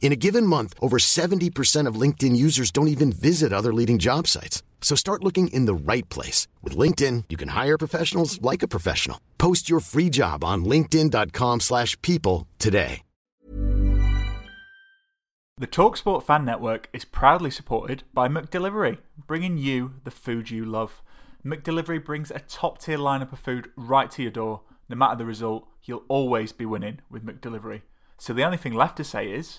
In a given month, over 70% of LinkedIn users don't even visit other leading job sites. So start looking in the right place. With LinkedIn, you can hire professionals like a professional. Post your free job on linkedin.com slash people today. The TalkSport Fan Network is proudly supported by McDelivery, bringing you the food you love. McDelivery brings a top-tier lineup of food right to your door. No matter the result, you'll always be winning with McDelivery. So the only thing left to say is...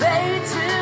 Late in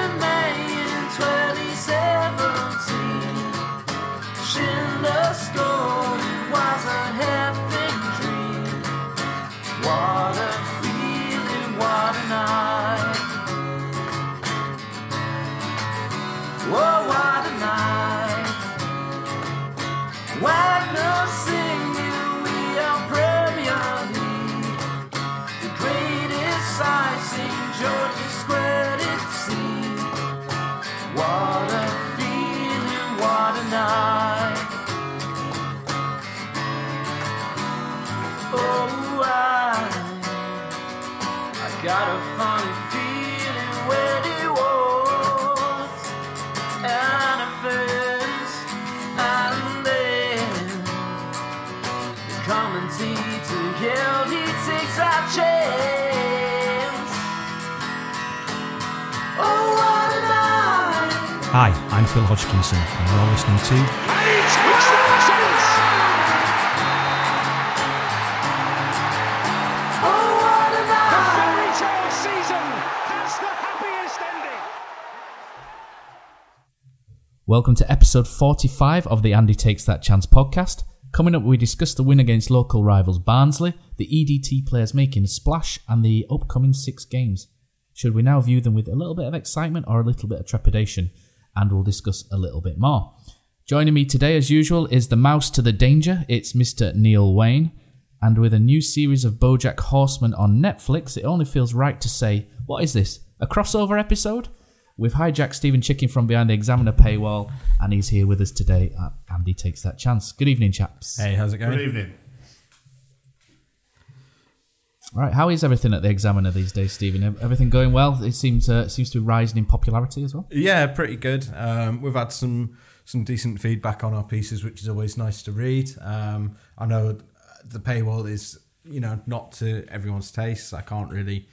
I'm Phil Hodgkinson, and you're listening to Oh, what a night! Welcome to episode 45 of the Andy Takes That Chance podcast. Coming up, we discuss the win against local rivals Barnsley, the EDT players making a splash, and the upcoming six games. Should we now view them with a little bit of excitement or a little bit of trepidation? And we'll discuss a little bit more. Joining me today, as usual, is the mouse to the danger. It's Mr. Neil Wayne. And with a new series of Bojack Horseman on Netflix, it only feels right to say, what is this? A crossover episode? We've hijacked Stephen Chicken from behind the Examiner paywall, and he's here with us today. Uh, Andy takes that chance. Good evening, chaps. Hey, how's it going? Good evening. Right, how is everything at the Examiner these days, Stephen? Everything going well? It seems uh, seems to be rising in popularity as well. Yeah, pretty good. Um, we've had some some decent feedback on our pieces, which is always nice to read. Um, I know the paywall is you know not to everyone's taste. I can't really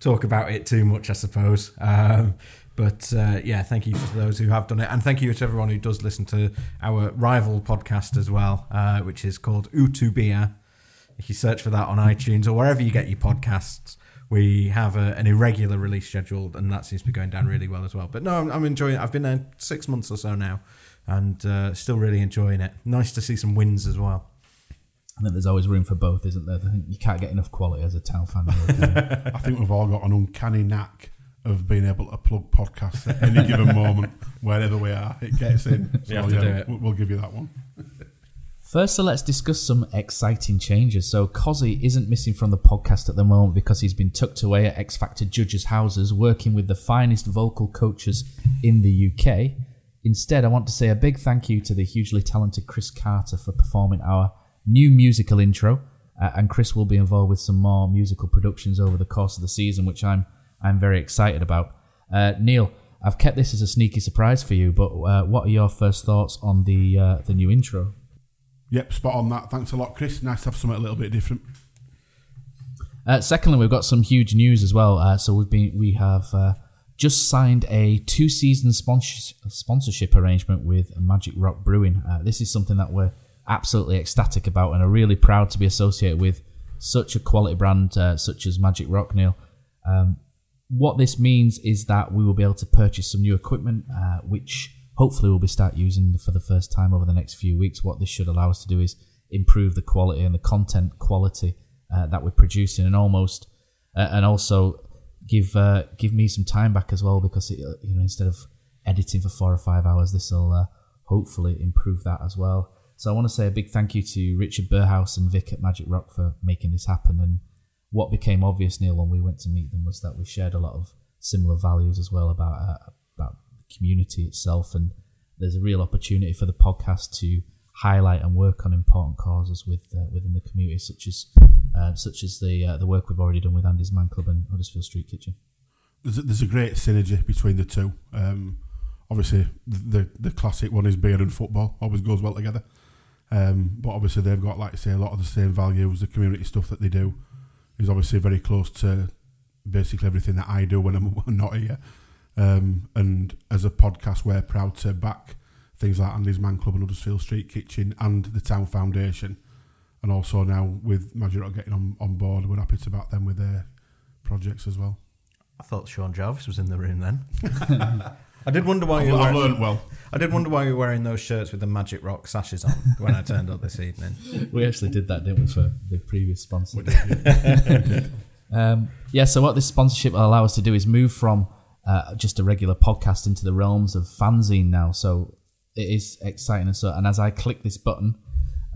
talk about it too much, I suppose. Um, but uh, yeah, thank you to those who have done it, and thank you to everyone who does listen to our rival podcast as well, uh, which is called Utubia. If you search for that on iTunes or wherever you get your podcasts, we have a, an irregular release schedule, and that seems to be going down really well as well. But no, I'm, I'm enjoying it. I've been there six months or so now, and uh, still really enjoying it. Nice to see some wins as well. I think there's always room for both, isn't there? I think you can't get enough quality as a town fan. really. I think we've all got an uncanny knack of being able to plug podcasts at any given moment, wherever we are. It gets in. So, have to yeah, do it. We'll, we'll give you that one. First, so let's discuss some exciting changes. So, Cozzy isn't missing from the podcast at the moment because he's been tucked away at X Factor judges' houses working with the finest vocal coaches in the UK. Instead, I want to say a big thank you to the hugely talented Chris Carter for performing our new musical intro. Uh, and Chris will be involved with some more musical productions over the course of the season, which I'm I'm very excited about. Uh, Neil, I've kept this as a sneaky surprise for you, but uh, what are your first thoughts on the uh, the new intro? Yep, spot on that. Thanks a lot, Chris. Nice to have something a little bit different. Uh, secondly, we've got some huge news as well. Uh, so we've been we have uh, just signed a two season sponsor- sponsorship arrangement with Magic Rock Brewing. Uh, this is something that we're absolutely ecstatic about and are really proud to be associated with such a quality brand uh, such as Magic Rock, Neil. Um, what this means is that we will be able to purchase some new equipment, uh, which hopefully we'll be start using for the first time over the next few weeks. What this should allow us to do is improve the quality and the content quality uh, that we're producing, and almost uh, and also give uh, give me some time back as well because it, uh, you know instead of editing for four or five hours, this will uh, hopefully improve that as well. So I want to say a big thank you to Richard Burhouse and Vic at Magic Rock for making this happen. And what became obvious, Neil, when we went to meet them was that we shared a lot of similar values as well about uh, community itself. And there's a real opportunity for the podcast to highlight and work on important causes with uh, within the community, such as uh, such as the uh, the work we've already done with Andy's Man Club and Huddersfield Street Kitchen. There's a, there's a great synergy between the two. Um, obviously, the, the classic one is beer and football. Always goes well together. Um, but obviously, they've got, like I say, a lot of the same values. The community stuff that they do is obviously very close to basically everything that I do when I'm not here. Um, and as a podcast, we're proud to back things like Andy's Man Club and Huddersfield Street Kitchen and the Town Foundation. And also now with Magic Rock getting on, on board, we're happy to back them with their projects as well. I thought Sean Jarvis was in the room then. I did wonder why I've, you were I've wearing, learned well. I did wonder why you were wearing those shirts with the Magic Rock sashes on when I turned up this evening. We actually did that, didn't we, for the previous sponsor? um, yeah, so what this sponsorship will allow us to do is move from uh, just a regular podcast into the realms of fanzine now. So it is exciting. And, so, and as I click this button,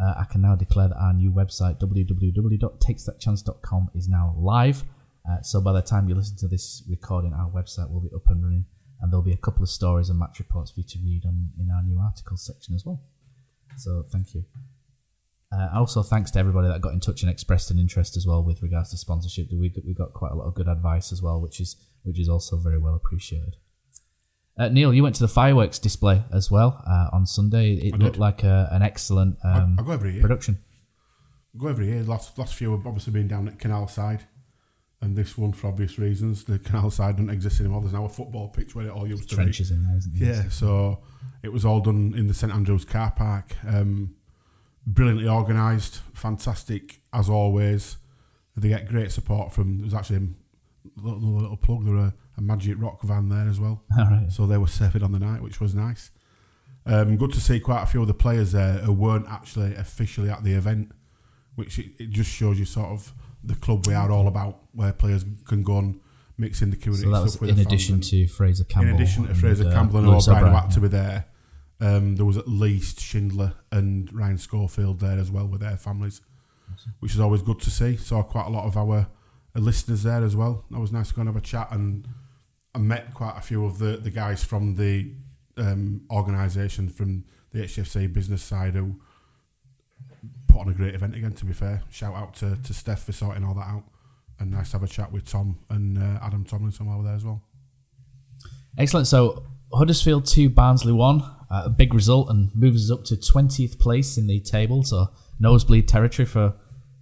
uh, I can now declare that our new website, www.takesthatchance.com, is now live. Uh, so by the time you listen to this recording, our website will be up and running, and there'll be a couple of stories and match reports for you to read on in our new articles section as well. So thank you. Uh, also, thanks to everybody that got in touch and expressed an interest as well with regards to sponsorship. We we got quite a lot of good advice as well, which is which is also very well appreciated. Uh, Neil, you went to the fireworks display as well uh, on Sunday. It I looked did. like a, an excellent um, I go every year. production. go every year. Last last few have obviously been down at Canal Side, and this one for obvious reasons. The Canal Side doesn't exist anymore. There's now a football pitch where it all used to Trenches in there, isn't be. there? Yeah, so it was all done in the St Andrews car park. Um, brilliantly organised, fantastic as always. They get great support from. There's actually little, little plug. There were a Magic Rock van there as well. All right. So they were serving on the night, which was nice. Um, good to see quite a few of the players there who weren't actually officially at the event, which it, it just shows you sort of the club we are all about, where players can go and mix in the community So that was with in addition to Fraser Campbell. in addition to and, Fraser uh, Campbell and O'Brien who O'Brien, had to be there, um, there was at least Schindler and Ryan Schofield there as well with their families, which is always good to see. Saw quite a lot of our listeners there as well. That was nice to go and have a chat and I met quite a few of the, the guys from the um, organisation from the HFC business side who put on a great event again. To be fair, shout out to, to Steph for sorting all that out, and nice to have a chat with Tom and uh, Adam Tomlinson we're there as well. Excellent. So Huddersfield 2, Barnsley 1. Uh, a big result and moves us up to 20th place in the table. So nosebleed territory for,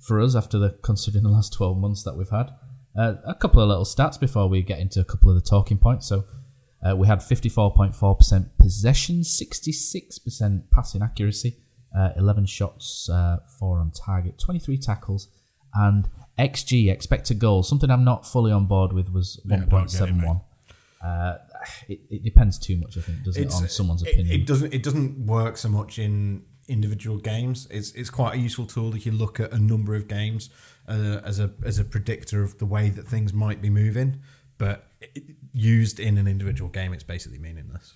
for us after the considering the last 12 months that we've had. Uh, a couple of little stats before we get into a couple of the talking points. So uh, we had 54.4% possession, 66% passing accuracy, uh, 11 shots, uh, 4 on target, 23 tackles, and XG, expected goals. Something I'm not fully on board with was Yeah, don't get it, 1.71. Uh, it, it depends too much, I think, doesn't it, on someone's it, opinion. It doesn't. It doesn't work so much in individual games. It's it's quite a useful tool if you look at a number of games uh, as a as a predictor of the way that things might be moving. But it, used in an individual game, it's basically meaningless.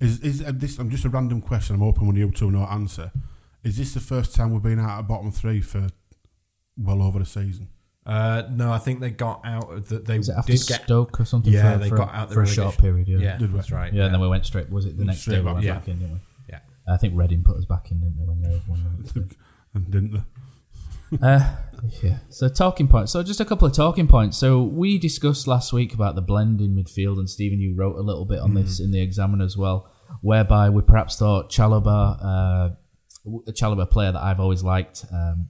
Is is uh, this? I'm just a random question. I'm hoping when you two know answer. Is this the first time we've been out of bottom three for well over a season? Uh, no, I think they got out. Of the, they Was it after did get. Stoke or something? Yeah, for, they for, got out the for a short period. Yeah, Yeah, Did that's right. Yeah, and then we went straight. Was it the next Straight day we went yeah. back in? Didn't we? I think Reading put us back in, didn't they, when they won? And didn't they? uh, yeah. So talking points. So just a couple of talking points. So we discussed last week about the blend in midfield, and Stephen, you wrote a little bit on this in the Examiner as well, whereby we perhaps thought Chalobah, uh, a Chalobah player that I've always liked, um,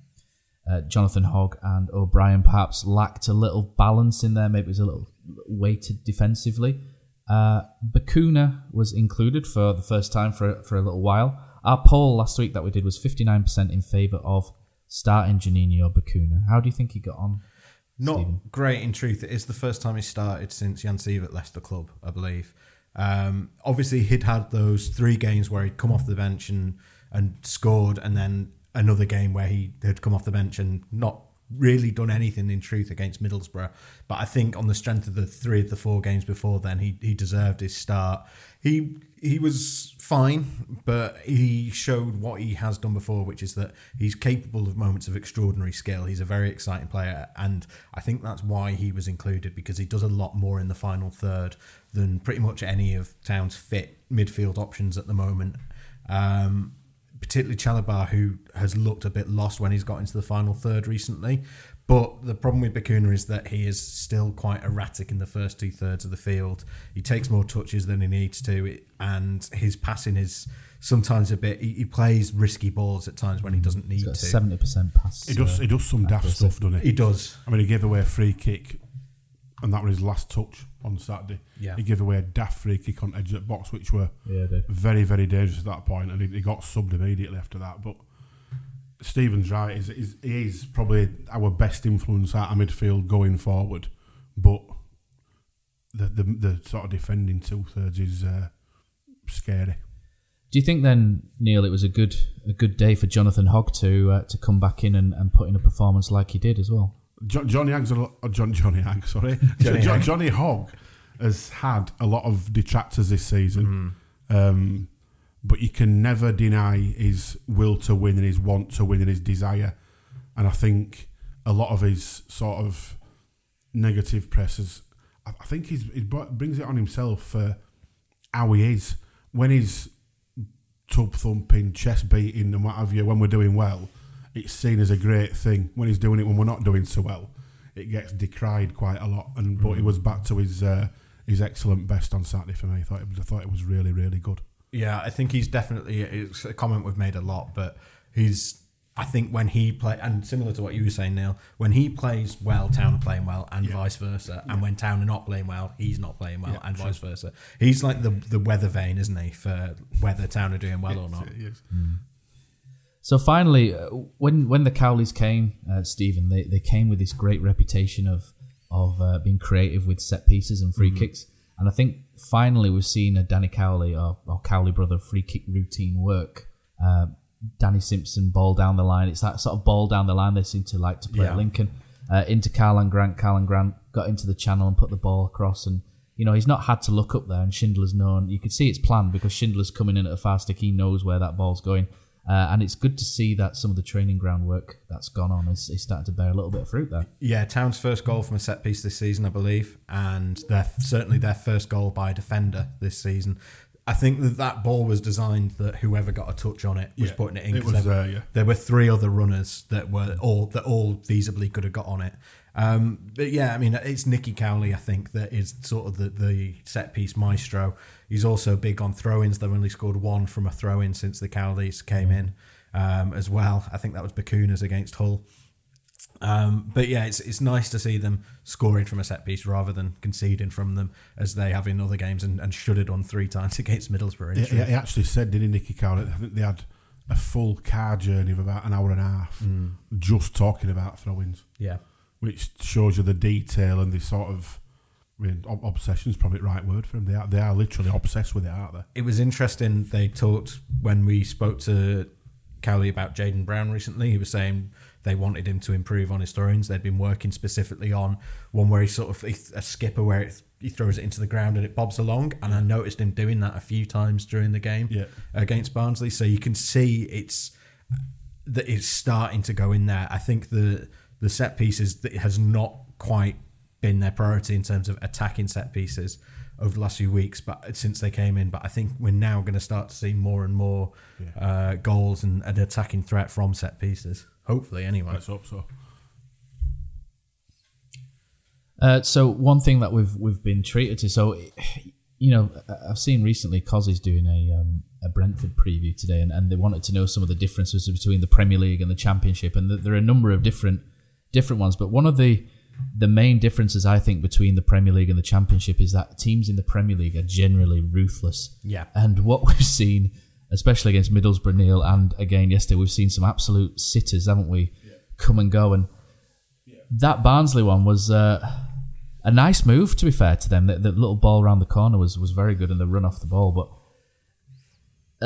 uh, Jonathan Hogg and O'Brien perhaps lacked a little balance in there. Maybe it was a little weighted defensively. Uh, Bacuna was included for the first time for for a little while. Our poll last week that we did was 59% in favour of starting Juninho Bacuna. How do you think he got on? Not Stephen? great in truth. It is the first time he started since Jan Siewert left the club, I believe. Um, obviously, he'd had those three games where he'd come off the bench and, and scored, and then another game where he had come off the bench and not really done anything in truth against Middlesbrough. But I think on the strength of the three of the four games before then, he, he deserved his start. He he was fine, but he showed what he has done before, which is that he's capable of moments of extraordinary skill. He's a very exciting player, and I think that's why he was included because he does a lot more in the final third than pretty much any of Town's fit midfield options at the moment. Um, particularly Chalobah, who has looked a bit lost when he's got into the final third recently. But the problem with Bacuna is that he is still quite erratic in the first two thirds of the field. He takes more touches than he needs to, and his passing is sometimes a bit. He, he plays risky balls at times when he doesn't need He's got to. seventy percent pass. He does. uh, He does some daft stuff, doesn't he? He does. I mean, he gave away a free kick, and that was his last touch on Saturday. Yeah. He gave away a daft free kick on edge of the box, which were Yeah, very, very dangerous at that point, and he, he got subbed immediately after that. But Stephen's right; is is he is probably our best influence at midfield going forward, but the the, the sort of defending two thirds is uh, scary. Do you think then, Neil, it was a good a good day for Jonathan Hogg to uh, to come back in and, and put in a performance like he did as well? Jo- Johnny Hagg's a lot, uh, John, Johnny Hagg, sorry. Johnny Jo- Hagg. Johnny Hogg has had a lot of detractors this season. Um, but you can never deny his will to win and his want to win and his desire. And I think a lot of his sort of negative presses, I, I think he's, he brings it on himself for how he is. When he's tub thumping, chest beating, and what have you, when we're doing well, it's seen as a great thing. When he's doing it when we're not doing so well, it gets decried quite a lot. And but he was back to his uh, his excellent best on Saturday for me. I thought it was, I thought it was really really good. Yeah, I think he's definitely it's a comment we've made a lot, but he's I think when he play and similar to what you were saying, Neil, when he plays well, Town are playing well, and vice versa. And when Town are not playing well, he's not playing well, Yeah, and true. vice versa. He's like the the weather vane, isn't he, for whether Town are doing well or not? Yes. So finally, uh, when when the Cowleys came, uh, Stephen, they, they came with this great reputation of of uh, being creative with set pieces and free kicks, and I think finally we've seen a Danny Cowley or, or Cowley brother free kick routine work. Uh, Danny Simpson ball down the line. It's that sort of ball down the line they seem to like to play Yeah. at Lincoln. Uh, into Karlan Grant. Karlan Grant got into the channel and put the ball across, and you know he's not had to look up there. And Schindler's known. You can see it's planned because Schindler's coming in at a far stick. He knows where that ball's going. Uh, and it's good to see that some of the training ground work that's gone on is, is starting to bear a little bit of fruit there. Yeah, Town's first goal from a set piece this season, I believe, and their certainly their first goal by a defender this season. I think that that ball was designed that whoever got a touch on it was Yeah, putting it in. it 'cause was there, there, yeah. there were three other runners that were all that all feasibly could have got on it. Um, but yeah, I mean, it's Nicky Cowley, I think, that is sort of the, the set piece maestro. He's also big on throw ins. They've only scored one from a throw in since the Cowleys came in um, as well. I think that was Bacunas against Hull. Um, but yeah, it's it's nice to see them scoring from a set piece rather than conceding from them as they have in other games and, and should have done three times against Middlesbrough. in He, he actually said, didn't he, Nicky Cowley? I think they had a full car journey of about an hour and a half just talking about throw-ins, yeah. Which shows you the detail and the sort of. I mean, ob- obsession is probably the right word for them. They are, they are literally obsessed with it, aren't they? it was interesting. They talked when we spoke to Cowley about Jaden Brown recently. He was saying they wanted him to improve on his throw-ins. They'd been working specifically on one where he sort of a skipper where it, he throws it into the ground and it bobs along. And I noticed him doing that a few times during the game Yeah. against Barnsley. So you can see it's that it's starting to go in there. I think the the set pieces that has not quite been their priority in terms of attacking set pieces over the last few weeks, but since they came in. But I think we're now going to start to see more and more uh, goals and an attacking threat from set pieces. Hopefully, anyway. Let's hope so. Uh, so one thing that we've we've been treated to. So, you know, I've seen recently Cos is doing a um, a Brentford preview today, and, and they wanted to know some of the differences between the Premier League and the Championship, and th- there are a number of different different ones. But one of the the main differences I think between the Premier League and the Championship is that teams in the Premier League are generally ruthless. Yeah. And what we've seen, especially against Middlesbrough, Neil, and again yesterday, we've seen some absolute sitters, haven't we? Yeah. Come and go. And that Barnsley one was uh, a nice move, to be fair to them. That, the little ball around the corner was, was very good and the run off the ball, but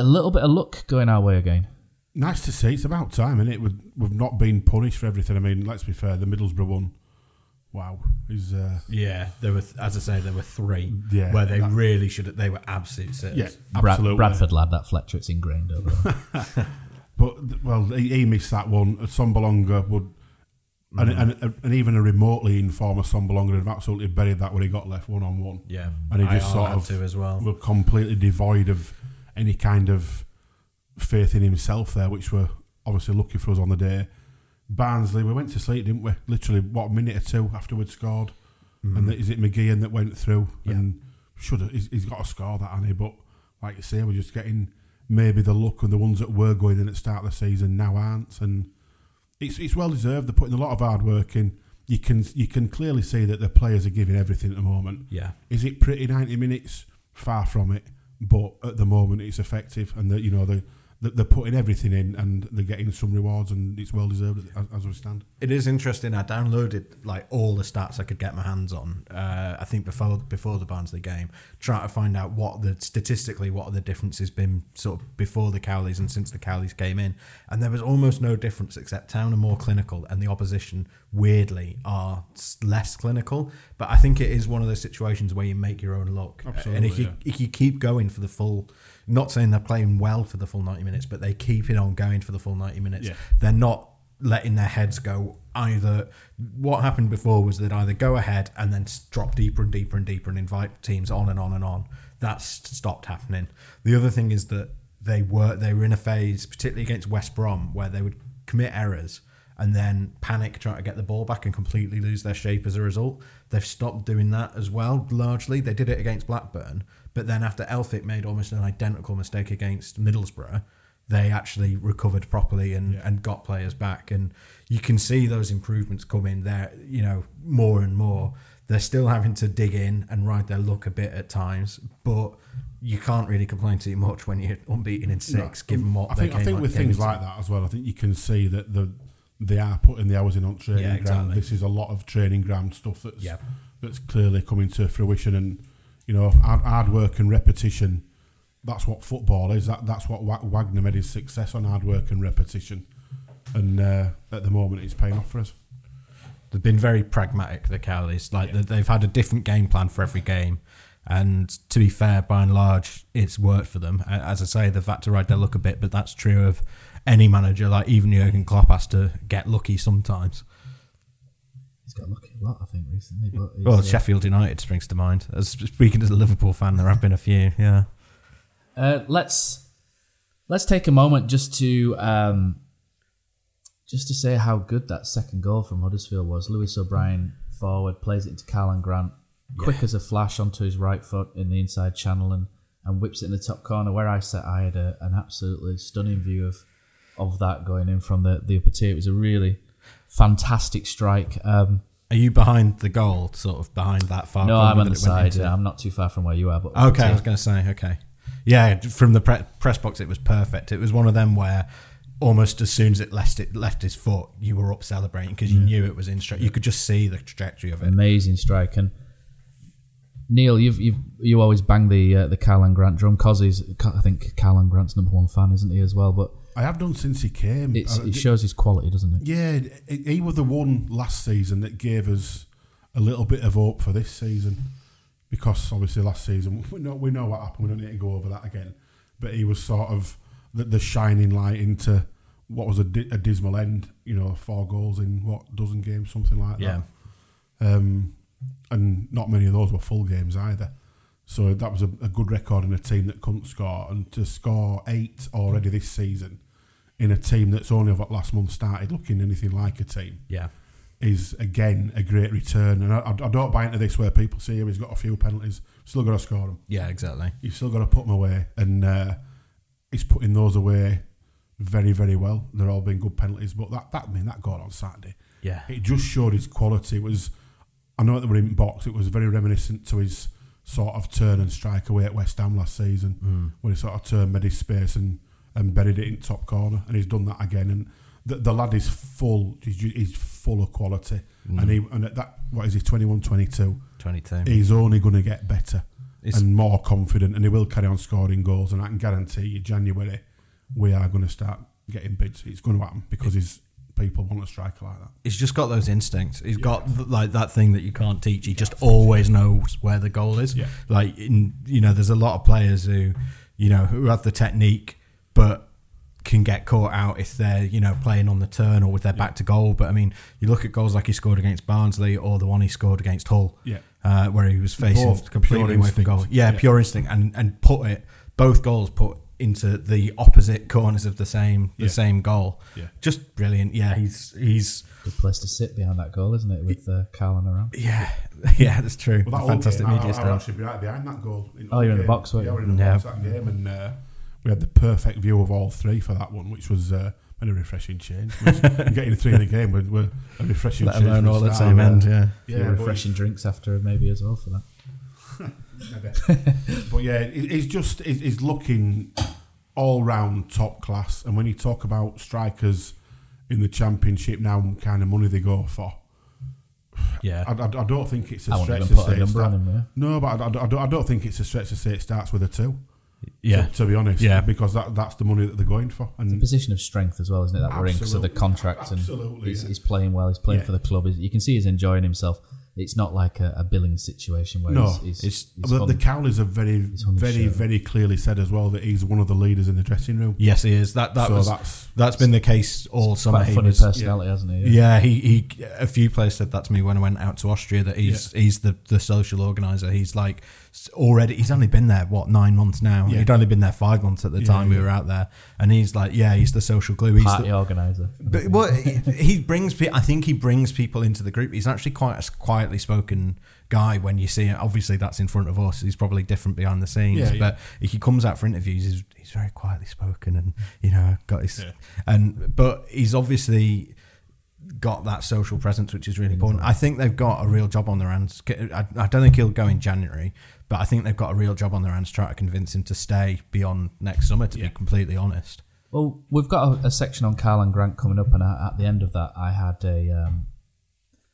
a little bit of luck going our way again. Nice to see. It's about time, and it? We've, we've not been punished for everything. I mean, let's be fair. The Middlesbrough one, wow, is uh, Yeah, there were, as I say, there were three Yeah, where they that- really should have, they were absolute sitters. yeah, Brad, absolutely. Bradford lad, that Fletcher, it's ingrained over. But well, he, he missed that one. Uh, Sombalonga would, and, mm. and, uh, and even a remotely informed Sombalonga would have absolutely buried that when he got left one on one. Yeah, and he I just sort of as well. were completely devoid of any kind of faith in himself there, which were obviously lucky for us on the day. Barnsley, we went to sleep, didn't we? Literally, what a minute or two after we'd scored, and mm-hmm. the, is it McGeehan that went through? Yeah. And should have, he's, he's got to score that, Annie. But like you say, we're just getting maybe the luck and the ones that were going in at the start of the season now aren't, and it's it's well deserved. They're putting a lot of hard work in. You can you can clearly see that the players are giving everything at the moment. Yeah. Is it pretty ninety minutes? Far from it, but at the moment it's effective, and that you know that they're putting everything in, and they're getting some rewards, and it's well deserved as, as we stand. It is interesting. I downloaded like all the stats I could get my hands on. Uh, I think before before the Barnsley game, trying to find out what the statistically what are the differences been sort of before the Cowleys and since the Cowleys came in, and there was almost no difference except Town are more clinical and the opposition weirdly are less clinical. But I think it is one of those situations where you make your own luck, and if you yeah. if you keep going for the full. Not saying they're playing well for the full ninety minutes, but they keep it on going for the full ninety minutes. Yeah. They're not letting their heads go either. What happened before was they'd either go ahead and then drop deeper and deeper and deeper and invite teams on and on and on. That's stopped happening. The other thing is that they were they were in a phase particularly against west brom where they would commit errors and then panic trying to get the ball back and completely lose their shape as a result. They've stopped doing that as well largely. They did it against blackburn but then after elphick made almost an identical mistake against middlesbrough they actually recovered properly and, and got players back. And you can see those improvements coming there, you know, more and more. They're still having to dig in and ride their luck a bit at times, but you can't really complain too much when you're unbeaten in six, given what I think, I think like- with things into. like that as well, I think you can see that the they are putting the hours in on training Yeah, ground. exactly. This is a lot of training ground stuff that's Yeah. that's clearly coming to fruition, and you know, hard, hard work and repetition. That's what football is. That that's what Wagner made his success on hard work and repetition, and uh, at the moment it's paying off for us. They've been very pragmatic, the Cowleys. Like they- they've had a different game plan for every game, and to be fair, by and large, it's worked for them. As I say, they've had to ride their luck a bit, but that's true of any manager. Like even Jurgen Klopp has to get lucky sometimes. He's got lucky a lot, I think, recently. But he's, Well, uh, Sheffield United springs to mind. As speaking as a Liverpool fan, there have been a few. Yeah, Uh, let's let's take a moment just to um, just to say how good that second goal from Huddersfield was. Lewis O'Brien forward plays it into Karlan Grant, quick as a flash onto his right foot in the inside channel and, and whips it in the top corner. Where I sat, I had a, an absolutely stunning view of of that going in from the the upper tier. It was a really fantastic strike. Um, are you behind the goal? Sort of behind that far? no, I'm on the side. into? I'm not too far from where you are. But Okay, I was going to say okay. Yeah, from the pre- press box, it was perfect. It was one of them where almost as soon as it left it left his foot, you were up celebrating because you knew it was in straight. You could just see the trajectory of it. amazing strike. And Neil, you've you've you always bang the uh, the Karlan Grant drum. Cos he's I think Karlan Grant's number one fan, isn't he as well? But I have done since he came. it's, Uh, it shows his quality, doesn't it? Yeah, he he was the one last season that gave us a little bit of hope for this season, because obviously last season we know we know what happened. We don't need to go over that again. But he was sort of the, the shining light into what was a, di- a dismal end. You know, four goals in what dozen games, something like Yeah. that. Um, and not many of those were full games either. So that was a, a good record in a team that couldn't score, and to score eight already this season in a team that's only what last month started looking anything like a team Yeah, is again a great return. And I, I don't buy into this where people say he's got a few penalties, still got to score them. yeah, exactly. You've still got to put them away, and uh, he's putting those away very, very well. They're all been good penalties, but that that I mean that goal on Saturday, Yeah. it just showed his quality. It was I know that they were in box. It was very reminiscent to his sort of turn and strike away at West Ham last season, when he sort of turned mid space and, and buried it in top corner, and he's done that again. And the, the lad is full. He's, he's full of quality, and mm. he and at that what is he 21, 22? 22. He's only going to get better It's- and more confident, and he will carry on scoring goals. And I can guarantee you, January, we are going to start getting bids. It's going to happen because his people want a striker like that. He's just got those instincts. He's got th- like that thing that you can't teach. He just always knows where the goal is. Yeah. Like in, you know, there's a lot of players who, you know, who have the technique, but can get caught out if they're you know playing on the turn or with their back to goal. But I mean, you look at goals like he scored against Barnsley or the one he scored against Hull, Yeah. uh, where he was facing Both completely pure away from goal. Yeah, Yeah. pure instinct, and and put it both goals put into the opposite corners of the same the same goal. Yeah. just brilliant. Yeah, he's he's Good place to sit behind that goal, isn't it? With uh, Karlan around. yeah yeah that's true. Well, that Fantastic whole game, media I, I, I stand. actually be right behind that goal. In Oh, you're in the box, weren't Yeah, you? we're in the Yeah. box that game, and uh, we had the perfect view of all three for that one, which was uh, a refreshing change. Getting the three in the game was were a refreshing Let change. alone all the at the same end. Yeah. Yeah, Yeah, refreshing drinks after maybe as well for that. But yeah, it, it's just it, it's looking all round top class. And when you talk about strikers in the championship now, kind of money they go for, Yeah. I, I, I don't think it's a I stretch to say. it start- him, yeah. No, but I, I, I don't, I don't think it's a stretch to say it starts with a two. Yeah. To, to be honest, Yeah. because that that's the money that they're going for. And the Position of strength as well, isn't it? That we're in because of the Absolutely. contract and Absolutely, he's, yeah. he's playing well. He's playing Yeah. for the club. He's- You can see he's enjoying himself. It's not like a, a billing situation where No, he's, he's, it's- he's the, the hung- Cowleys have very, very, shirt up. very clearly said as well that he's one of the leaders in the dressing room. Yes, he is. That that So was that's- that's been the case all summer. quite a funny was- personality, hasn't he? Yeah, he, he a few players said that to me when I went out to Austria that he's he's the, the social organizer. He's like s- already he's only been there what nine months now. Yeah. He'd only been there five months at the Yeah, time we were out there, and he's like, yeah, he's the social glue. He's Party the, organizer. but what he, he brings, pe- I think he brings people into the group. He's actually quite a s- quietly spoken guy when you see him. Obviously, that's in front of us. He's probably different behind the scenes, Yeah, yeah. but if he comes out for interviews, he's, he's very quietly spoken, and you know, got his Yeah. and but he's obviously got that social presence, which is really important. I think they've got a real job on their hands. I, I don't think he'll go in January, but I think they've got a real job on their hands trying to convince him to stay beyond next summer. To be completely honest. Well, we've got a, a section on Karlan Grant coming up, and I, at the end of that, I had a um,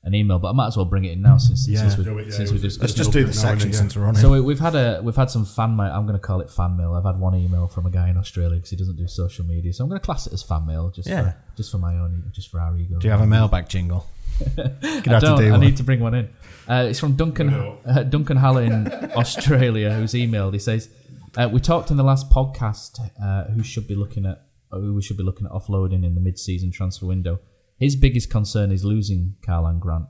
an email, but I might as well bring it in now since Yeah. since we Do yeah, since it we was- Let's just do the now and section since we're on it. So we, we've had a we've had some fan mail. I'm going to call it fan mail. I've had one email from a guy in Australia because he doesn't do social media, so I'm going to class it as fan mail just Yeah. for just for my own just for our ego. Do you have a mailbag jingle? Could I don't. to I one. need to bring one in. Uh, it's from Duncan No. uh, Duncan Hall in Australia, who's emailed. He says, uh, "We talked in the last podcast uh, who should be looking at who we should be looking at offloading in the mid-season transfer window. His biggest concern is losing Karlan Grant.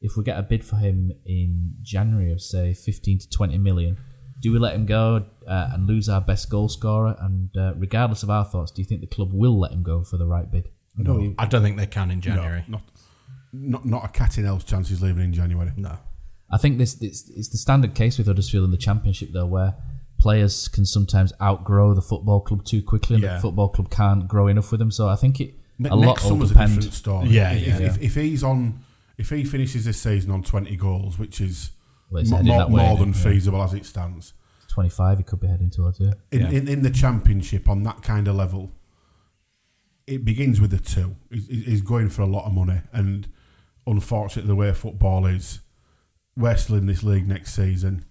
If we get a bid for him in January of say 15 to 20 million, do we let him go uh, and lose our best goal scorer? And uh, regardless of our thoughts, do you think the club will let him go for the right bid? No, I don't think they can in January. No, not, not not a cat in hell's chance he's leaving in January. No. I think this, this it's the standard case with Huddersfield in the Championship, though, where players can sometimes outgrow the football club too quickly, and Yeah. the football club can't grow enough with them. So I think it Ne- a lot next will summer's depend. a different story. Yeah, if, yeah. If, if he's on, if he finishes this season on twenty goals, which is Well, it's mo- heading more, way, more than it? Yeah. feasible as it stands, Twenty-five, he could be heading towards yeah. in, Yeah. in in the championship on that kind of level, it begins with a two. He's, he's going for a lot of money, and unfortunately, the way football is, we're still in this league next season.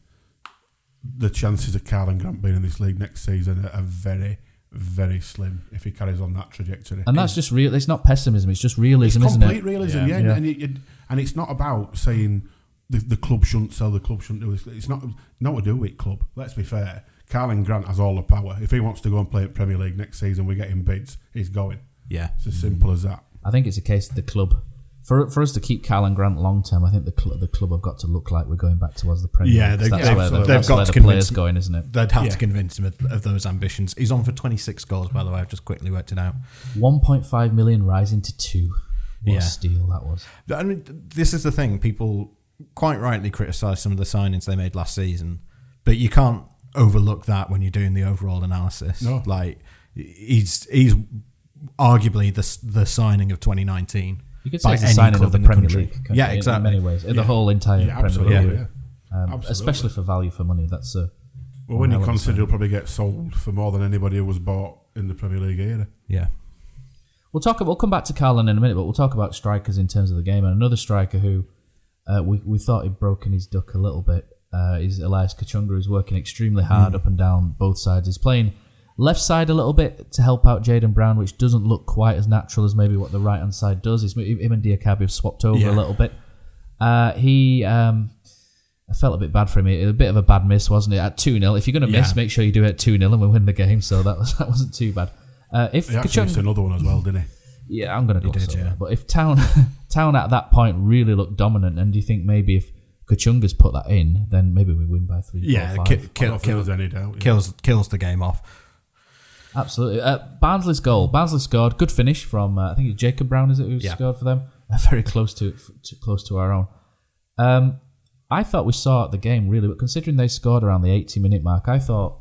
The chances of Karlan Grant being in this league next season are, are very, very slim if he carries on that trajectory. And that's just real. It's not pessimism. It's just realism, it's isn't complete it? realism, Yeah. yeah. And, Yeah. and, it, it- and it's not about saying the, the club shouldn't sell, the club shouldn't do this. It's not not to do with club. Let's be fair. Karlan Grant has all the power. If he wants to go and play at Premier League next season, we get him bids. He's going. Yeah. It's as simple as that. I think it's a case of the club. For, for us to keep Karlan Grant long term, I think the club the club have got to look like we're going back towards the Premier. Yeah, League, 'cause they- that's they've- where the, they've that's got where to the players convince- going, isn't it? They'd have Yeah. to convince him of, of those ambitions. He's on for 26 goals, by the way. I've just quickly worked it out. 1.5 million rising to two. What Yeah. a steal that was. I mean, this is the thing. People quite rightly criticise some of the signings they made last season, but you can't overlook that when you're doing the overall analysis. No. Like, he's he's arguably the the signing of 2019. You could say by it's a any signing of the in the Premier. League. couldn't Yeah, you, in- exactly. In many ways, the Yeah. whole entire Yeah, Premier League, yeah. um, Absolutely. especially for value for money. That's a Well, when you hell consider signing. he'll probably get sold for more than anybody who was bought in the Premier League era. Yeah. We'll talk. We'll come back to Karlan in a minute, but we'll talk about strikers in terms of the game. And another striker who uh, we we thought he'd broken his duck a little bit uh, is Elias Kachunga, who's working extremely hard Mm. up and down both sides. He's playing left side a little bit to help out Jaden Brown, which doesn't look quite as natural as maybe what the right hand side does. He's, him and Diakhaby have swapped over Yeah. a little bit. Uh, he. Um, I felt a bit bad for him. It was a bit of a bad miss, wasn't it? At 2 0. If you're going to Yeah. miss, make sure you do it at 2 0 and we win the game. So that was that wasn't too bad. Uh, if He actually missed Kachunga, another one as well, didn't he? yeah, I'm going to go did, so, yeah. But if Town Town at that point really looked dominant, and do you think maybe if Kachunga's put that in, then maybe we win by three, Yeah, four, ki- five? Kill, don't kill, there's any doubt. yeah. kills kills the game off. Absolutely. Uh, Barnsley's goal. Barnsley scored. Good finish from uh, I think it's Jacob Brown. Is it who Yeah. scored for them? Uh, very close to, to close to our own. Um, I thought we saw at the game really, but considering they scored around the 80 minute mark, I thought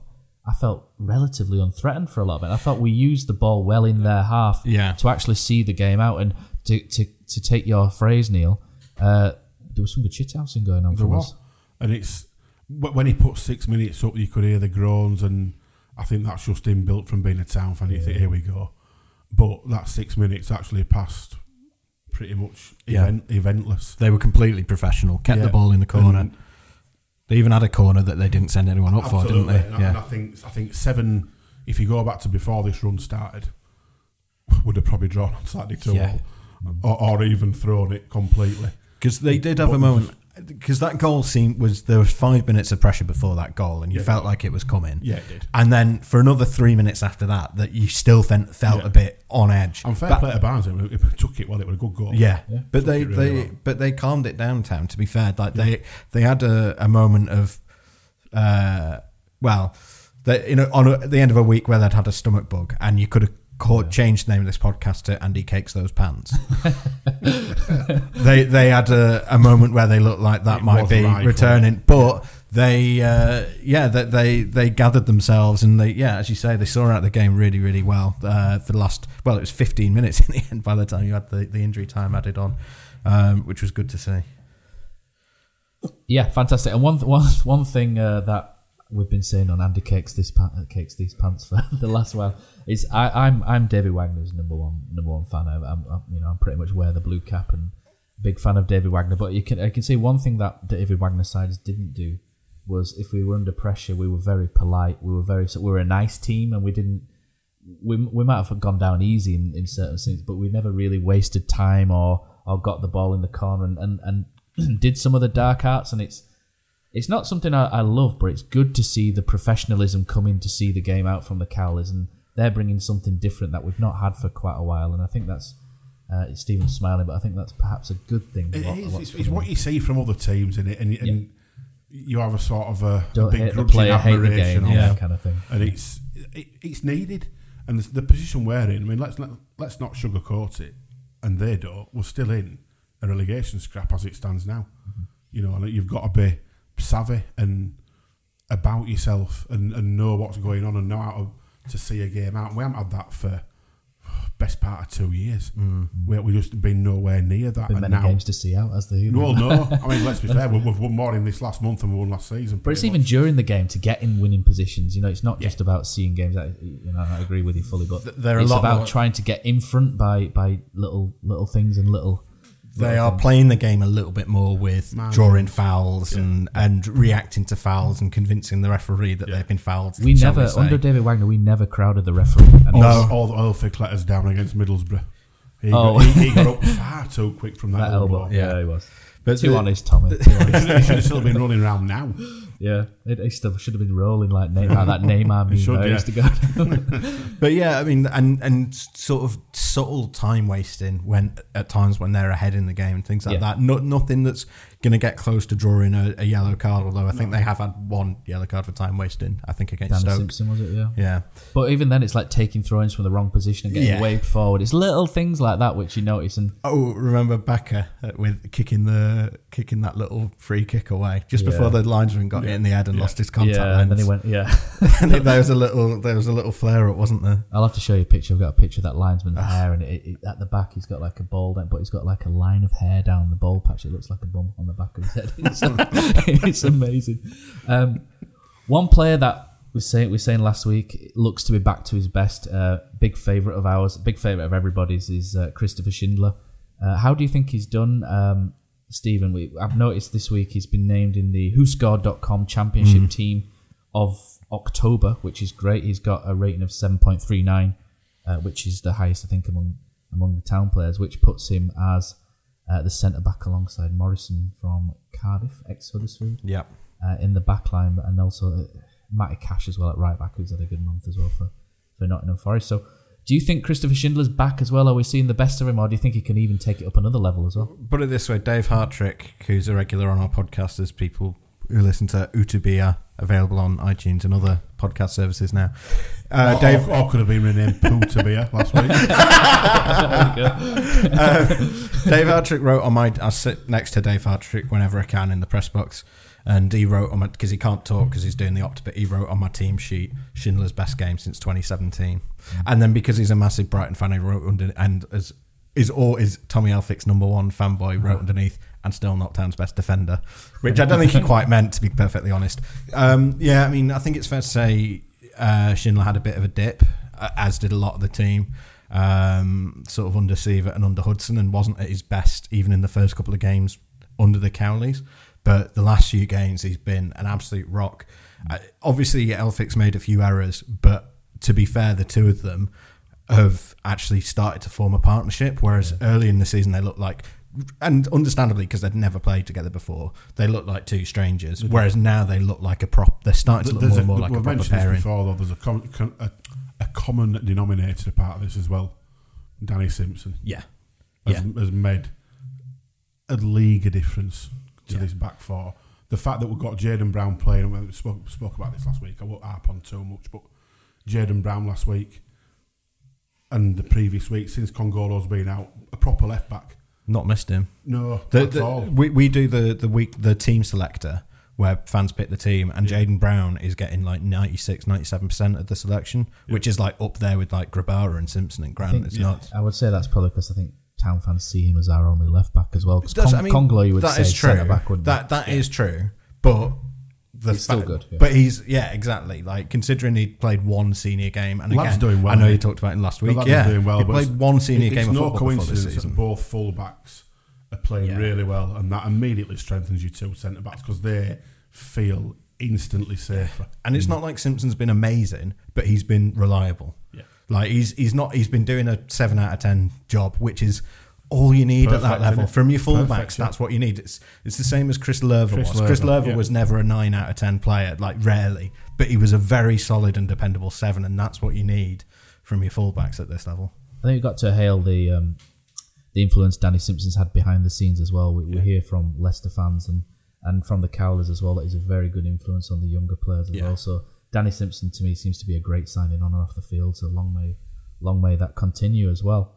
I felt relatively unthreatened for a lot of it. I thought we used the ball well in their half Yeah. to actually see the game out and to to, to take your phrase, Neil. Uh, there was some good shithousing going on There for was. us. And it's when he put six minutes up, you could hear the groans, and I think that's just him built from being a town fan. You think, here we go. But that six minutes actually passed pretty much Yeah. event, eventless. They were completely professional. Kept Yeah. the ball in the corner. And- they even had a corner that they didn't send anyone up for, didn't they? And I- and I think I think seven. If you go back to before this run started, would have probably drawn on Saturday two Yeah. or, or even thrown it completely. Because they did have a But- moment. Because that goal scene was there was five minutes of pressure before that goal, and you Yeah. felt like it was coming. Yeah, it did. And then for another three minutes after that, that you still felt, felt Yeah. a bit on edge. And fair But- play to Barnes. It, it took it well. It was a good goal. Yeah, but they, really they well. but they calmed it down. Town to be fair, like they they had a, a moment of, uh, well, they, you know, on a, the end of a week where they'd had a stomach bug, and you could have called, changed the name of this podcast to Andy Cakes Those Pants. they they had a, a moment where they looked like that It might be returning, but they uh, yeah that they, they gathered themselves and they yeah as you say they saw out the game really really well uh, for the last well it was 15 minutes in the end by the time you had the, the injury time added on um, which was good to see Yeah, fantastic. And one one one thing uh, that we've been saying on Andy Cakes this pa- cakes these pants for the last while is I, I'm I'm David Wagner's number one number one fan. I, I'm, I'm you know I'm pretty much wear the blue cap and big fan of David Wagner. But you can I can see one thing that David Wagner's sides didn't do was if we were under pressure, we were very polite. We were very we were a nice team, and we didn't. We, we might have gone down easy in, in certain things, but we never really wasted time or, or got the ball in the corner and, and, and did some of the dark arts. And it's it's not something I, I love, but it's good to see the professionalism coming to see the game out from the Cowleys, and they're bringing something different that we've not had for quite a while. And I think that's uh, Stephen's smiling, but I think that's perhaps a good thing. It what- is. It's, it's what you see from other teams in it, and, and you have a sort of a, a big grudging player, admiration game, yeah, it. kind of thing. and it's it, it's needed. And the, the position we're in, I mean, let's not, let's not sugarcoat it. And they don't. We're still in a relegation scrap as it stands now. Mm-hmm. You know, and you've got to be savvy and about yourself and, and know what's going on and know how to, to see a game out. We haven't had that for best part of two years. Hmm. We we just been nowhere near that. Been and many now, games to see out as the well, no. I mean, let's be fair. we- We've won more in this last month than we won last season. But it's pretty even during the game to get in winning positions. You know, it's not just about seeing games. I, you know, I agree with you fully, but there are a it's lot about more- trying to get in front by by little little things and little. They are playing the game a little bit more with Margins. drawing fouls and, and reacting to fouls and convincing the referee that they've been fouled. We never say. under David Wagner. We never crowded the referee. And all, all the Elphick let us down against Middlesbrough. He, Oh. got, he, he got up far too quick from that, that elbow. elbow. Yeah, he was. But Too the- honest, Tommy. Too He honest. should, he should have still been running around now. Yeah, it, it still should have been rolling like Neymar. that Neymar meme should, yeah. used to go. But yeah, I mean, and and sort of subtle time wasting when at times when they're ahead in the game and things like Yeah. that. No, nothing that's going to get close to drawing a, a yellow card. Although I think they have had one yellow card for time wasting. I think against Danny Stoke. Simpson was it? Yeah. Yeah, But even then, it's like taking throw-ins from the wrong position and getting Yeah. waved forward. It's little things like that which you notice. And Oh, remember Becker uh, with kicking the kicking that little free kick away just Yeah. before the linesman got it in the head and lost his contact yeah, lens. then he went. Yeah, there was a little there was a little flare up, wasn't there? I'll have to show you a picture. I've got a picture of that linesman's hair hair, and it, it, at the back he's got like a bald, but he's got like a line of hair down the bald patch. It looks like a bum on the back of his head. It's, it's amazing. Um, one player that we saying we saying last week looks to be back to his best. Uh, big favorite of ours, big favorite of everybody's is uh, Christopher Schindler. Uh, how do you think he's done, um, Stephen? We, I've noticed this week he's been named in the WhoScored.com Championship team of October, which is great. He's got a rating of seven point three nine, uh, which is the highest I think among among the town players, which puts him as uh, the centre back alongside Morrison from Cardiff, ex Huddersfield Yep. uh, in the back line, and also uh, Matty Cash as well at right back, who's had a good month as well for, for Nottingham Forest. So, do you think Christopher Schindler's back as well? Are we seeing the best of him, or do you think he can even take it up another level as well? Put it this way, Dave Hartrick, who's a regular on our podcast, as people who listen to Utubia, available on iTunes and other podcast services now. Uh, Or- Dave, or, or could have been renamed Pooh to beer last week. Dave Hartrick wrote on my. I sit next to Dave Hartrick whenever I can in the press box, and he wrote on my because he can't talk because he's doing the opt. But he wrote on my team sheet Schindler's best game since 2017, and then because he's a massive Brighton fan, he wrote under and as is or is Tommy Elphick's number one fanboy wrote underneath and still not town's best defender, which I don't think he quite meant to be perfectly honest. Um, yeah, I mean I think it's fair to say uh, Schindler had a bit of a dip, uh, as did a lot of the team um, sort of under Siewert and under Hudson, and wasn't at his best even in the first couple of games under the Cowleys. But the last few games, he's been an absolute rock. Uh, obviously, Elphick's made a few errors, but to be fair, the two of them have actually started to form a partnership. Whereas early in the season, they looked like, and understandably because they'd never played together before, they looked like two strangers. Whereas now they look like a prop. They're starting to look There's more a, more like a proper mentioned this pairing. before, though. There's a, com- a, a common denominator part of this as well. Danny Simpson Yeah, has, yeah. has made a league of difference to Yeah. this back four. The fact that we've got Jaden Brown playing, and we spoke, spoke about this last week, I won't harp on too much, but Jaden Brown last week and the previous week, since Kongolo's been out, a proper left back. Not missed him. No, The, at the, all. we, we do the the week the team selector where fans pick the team and Jaden Brown is getting like 96 97% of the selection which is like up there with like Grabara and Simpson and Grant think- it's not I would say that's probably because I think town fans see him as our only left back as well. Because Does- Con- I mean, Kongolo, you would that say is true centre back, wouldn't that that is true but the He's still good, yeah. but he's yeah exactly like considering he played one senior game and Lad's again doing well, I know mate. you talked about him last week lad is yeah doing well, he but played one senior it- game of It's no football before this coincidence that both full-backs are playing Yeah. really well, and that immediately strengthens your two centre-backs because they feel instantly safer. And it's not like Simpson's been amazing, but he's been reliable. Yeah. Like he's he's not he's been doing a seven out of ten job, which is all you need at that level from your fullbacks. Perfect, yeah. That's what you need. It's it's the same as Chris Löwe Chris was. Chris Löwe, Löwe yeah. was never a nine out of ten player, like rarely, but he was a very solid and dependable seven, and that's what you need from your fullbacks at this level. I think we've got to hail the um, the influence Danny Simpson's had behind the scenes as well. We, we hear from Leicester fans and, and from the Cowleys as well that he's a very good influence on the younger players as Yeah. well. So Danny Simpson to me seems to be a great signing on and off the field. So long may long may that continue as well.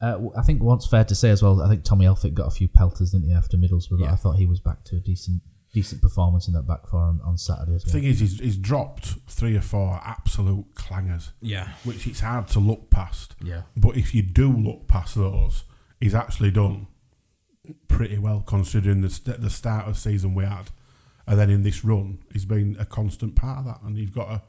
Uh, w- I think what's fair to say as well. I think Tommy Elphick got a few pelters, didn't he, after Middlesbrough? But Yeah. I thought he was back to a decent decent performance in that back four on, on Saturday as The thing is, he's, he's dropped three or four absolute clangers, Yeah. which it's hard to look past. Yeah. But if you do look past those, he's actually done pretty well considering the st- the start of season we had, and then in this run, he's been a constant part of that. And you've got to,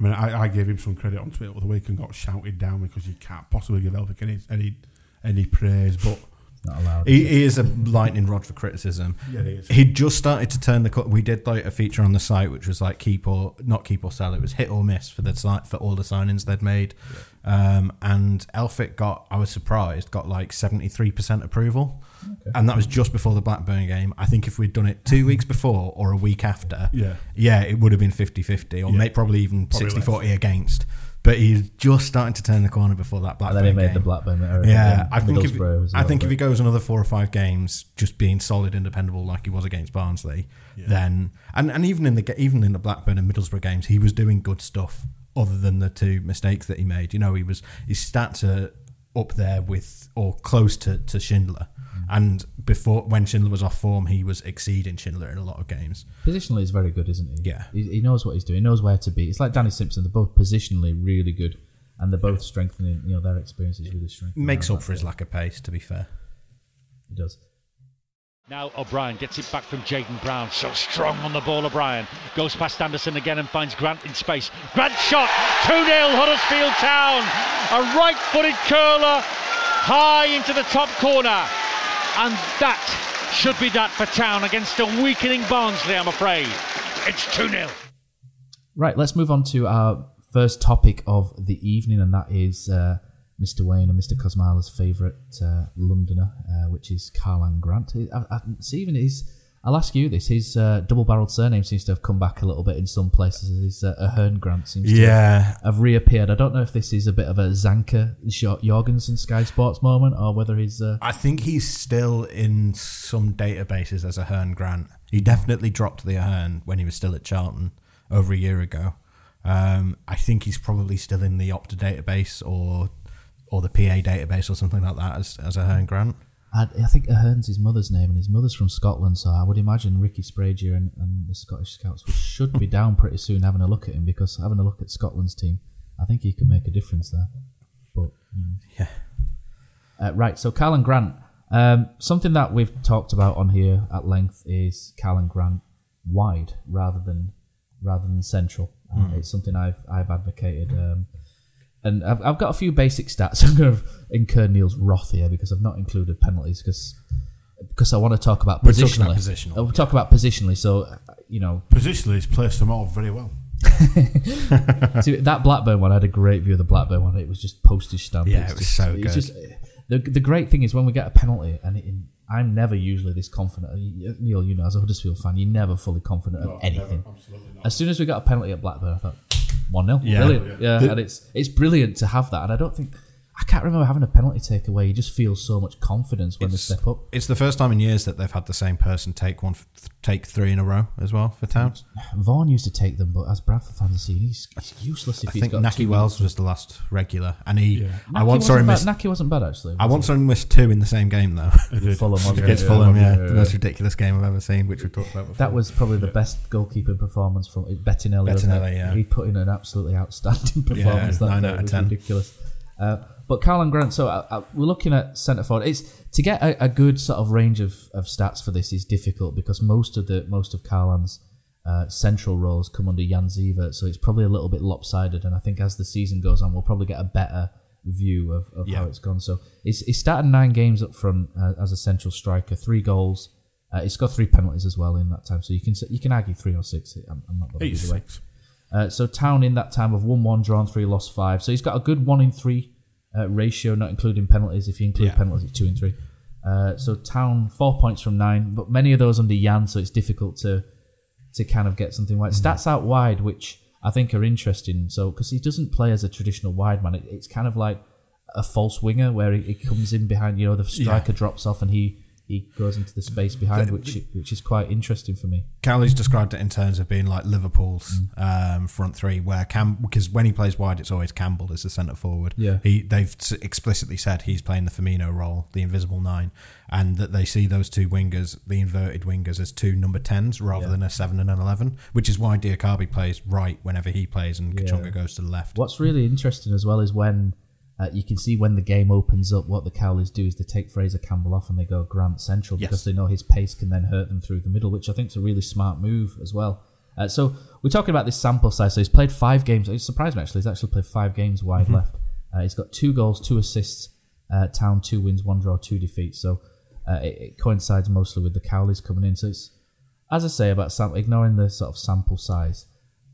I mean, I, I gave him some credit on Twitter the week and got shouted down because you can't possibly give Elphick any any any praise, but Not allowed. He, he is a lightning rod for criticism. Yeah, he is. He just started to turn the. co- We did like a feature on the site, which was like keep or not keep or sell. It was hit or miss for the site for all the signings they'd made. Um, and Elphick got, I was surprised, got like seventy three percent approval, and that was just before the Blackburn game. I think if we'd done it two weeks before or a week after, Yeah. yeah, it would have been 50-50 or Yeah. may, probably even Probably 60-40 against. But he's just starting to turn the corner before that and Blackburn then he made game. the Blackburn. error Yeah. I think if, Middlesbrough was a I think little if he goes another four or five games, just being solid and dependable like he was against Barnsley, then and, and even in the even in the Blackburn and Middlesbrough games, he was doing good stuff. Other than the two mistakes that he made, you know, he was his stats are up there with or close to, to Schindler. And before when Schindler was off form, he was exceeding Schindler in a lot of games. Positionally, he's very good, isn't he? Yeah. He, he knows what he's doing. He knows where to be. It's like Danny Simpson. They're both positionally really good. and they're both strengthening. You know, their experience is really strengthening. Makes up for his lack of pace, to be fair. It does. Now O'Brien gets it back from Jaden Brown. So strong on the ball, O'Brien. Goes past Anderson again and finds Grant in space. Grant shot! 2 0 Huddersfield Town. A right footed curler high into the top corner. And that should be that for Town against a weakening Barnsley, I'm afraid. It's 2 0. Right, let's move on to our first topic of the evening, and that is uh, Mr. Wayne and Mr. Cosmala's favourite uh, Londoner, uh, which is Karlan Grant. I, I, Stephen, his, I'll ask you this: his uh, double-barrelled surname seems to have come back a little bit in some places. His uh, Ahearne Grant seems to Yeah. have, have reappeared. I don't know if this is a bit of a Zanka Jorgensen Sky Sports moment, or whether he's. Uh, I think he's still in some databases as Ahearne Grant. He definitely dropped the Ahearne when he was still at Charlton over a year ago. Um, I think he's probably still in the Opta database or or the PA database or something like that as, as Ahearne Grant. I, I think Ahearne's his mother's name, and his mother's from Scotland, so I would imagine Ricky Sprague and, and the Scottish Scouts should be down pretty soon having a look at him because having a look at Scotland's team, I think he could make a difference there. But you know. Yeah. Uh, right, so Karlan Grant. Um, something that we've talked about on here at length is Karlan Grant wide rather than rather than central. Uh, Hmm. It's something I've I've advocated. Um, and I've, I've got a few basic stats. I'm going to incur Neil's wrath here because I've not included penalties because because I want to talk about We're positionally. talking about positional. I'll talk about positionally. So you know, Positionally, he's placed them all very well. See, that Blackburn one, I had a great view of the Blackburn one. It was just postage stamp. Yeah, It's it was just- so it's good. just- the, the great thing is when we get a penalty, and it, I'm never usually this confident. Neil, you know, as a Huddersfield fan, you're never fully confident of anything. Absolutely not. As soon as we got a penalty at Blackburn, I thought one 0 Yeah. brilliant. Yeah, The- and it's it's brilliant to have that. And I don't think I can't remember having a penalty takeaway. You just feel so much confidence when It's- they step up. It's the first time in years that they've had the same person take one, take three in a row as well for Town. Vaughan used to take them, but as Bradford fans have seen, he's, he's useless if I he's think got Nahki two Wells was the last regular, and he. I Nahki once saw wasn't him miss. Nahki wasn't bad actually. I once saw him miss two in the same game though. Fulham, wasn't it? against Yeah, Fulham. Yeah, yeah, the most ridiculous game I've ever seen, which we talked about before. That was probably the best goalkeeping performance from Bettinelli. wasn't? Bettinelli, yeah. He put in an absolutely outstanding performance. that nine day. out of 10. Ridiculous. Uh, but Karlan Grant. So uh, uh, we're looking at centre forward. It's to get a, a good sort of range of, of stats for this is difficult because most of the most of Karlan's uh, central roles come under Jan Siewert, so it's probably a little bit lopsided. And I think as the season goes on, we'll probably get a better view of, of how it's gone. So he's, he's started nine games up front uh, as a central striker, three goals. Uh, he's got three penalties as well in that time, so you can you can argue three or six. I'm, I'm not bothered either way. Uh, so Town in that time of one one, drawn three, lost five. So he's got a good one in three uh, ratio, not including penalties. If you include Yeah. penalties, two and three. Uh, so Town four points from nine, but many of those under Jan, so it's difficult to to kind of get something wide. Stats out wide, which I think are interesting. So because he doesn't play as a traditional wide man, it, it's kind of like a false winger where he, he comes in behind. You know, the striker drops off and he he goes into the space behind, which which is quite interesting for me. Cowley's described it in terms of being like Liverpool's um, front three, where Cam because when he plays wide, it's always Campbell as the centre forward. Yeah. he they've explicitly said he's playing the Firmino role, the invisible nine, and that they see those two wingers, the inverted wingers, as two number tens rather Yeah. than a seven and an eleven, which is why Diakhaby plays right whenever he plays, and Kachunga goes to the left. What's really interesting as well is when uh, you can see when the game opens up, what the Cowleys do is they take Fraser Campbell off and they go Grant Central because they know his pace can then hurt them through the middle, which I think is a really smart move as well. Uh, so we're talking about this sample size. So he's played five games. It surprised me actually. He's actually played five games wide Mm-hmm. left. Uh, he's got two goals, two assists. Uh, Town two wins, one draw, two defeats. So uh, it, it coincides mostly with the Cowleys coming in. So it's as I say about sam- ignoring the sort of sample size,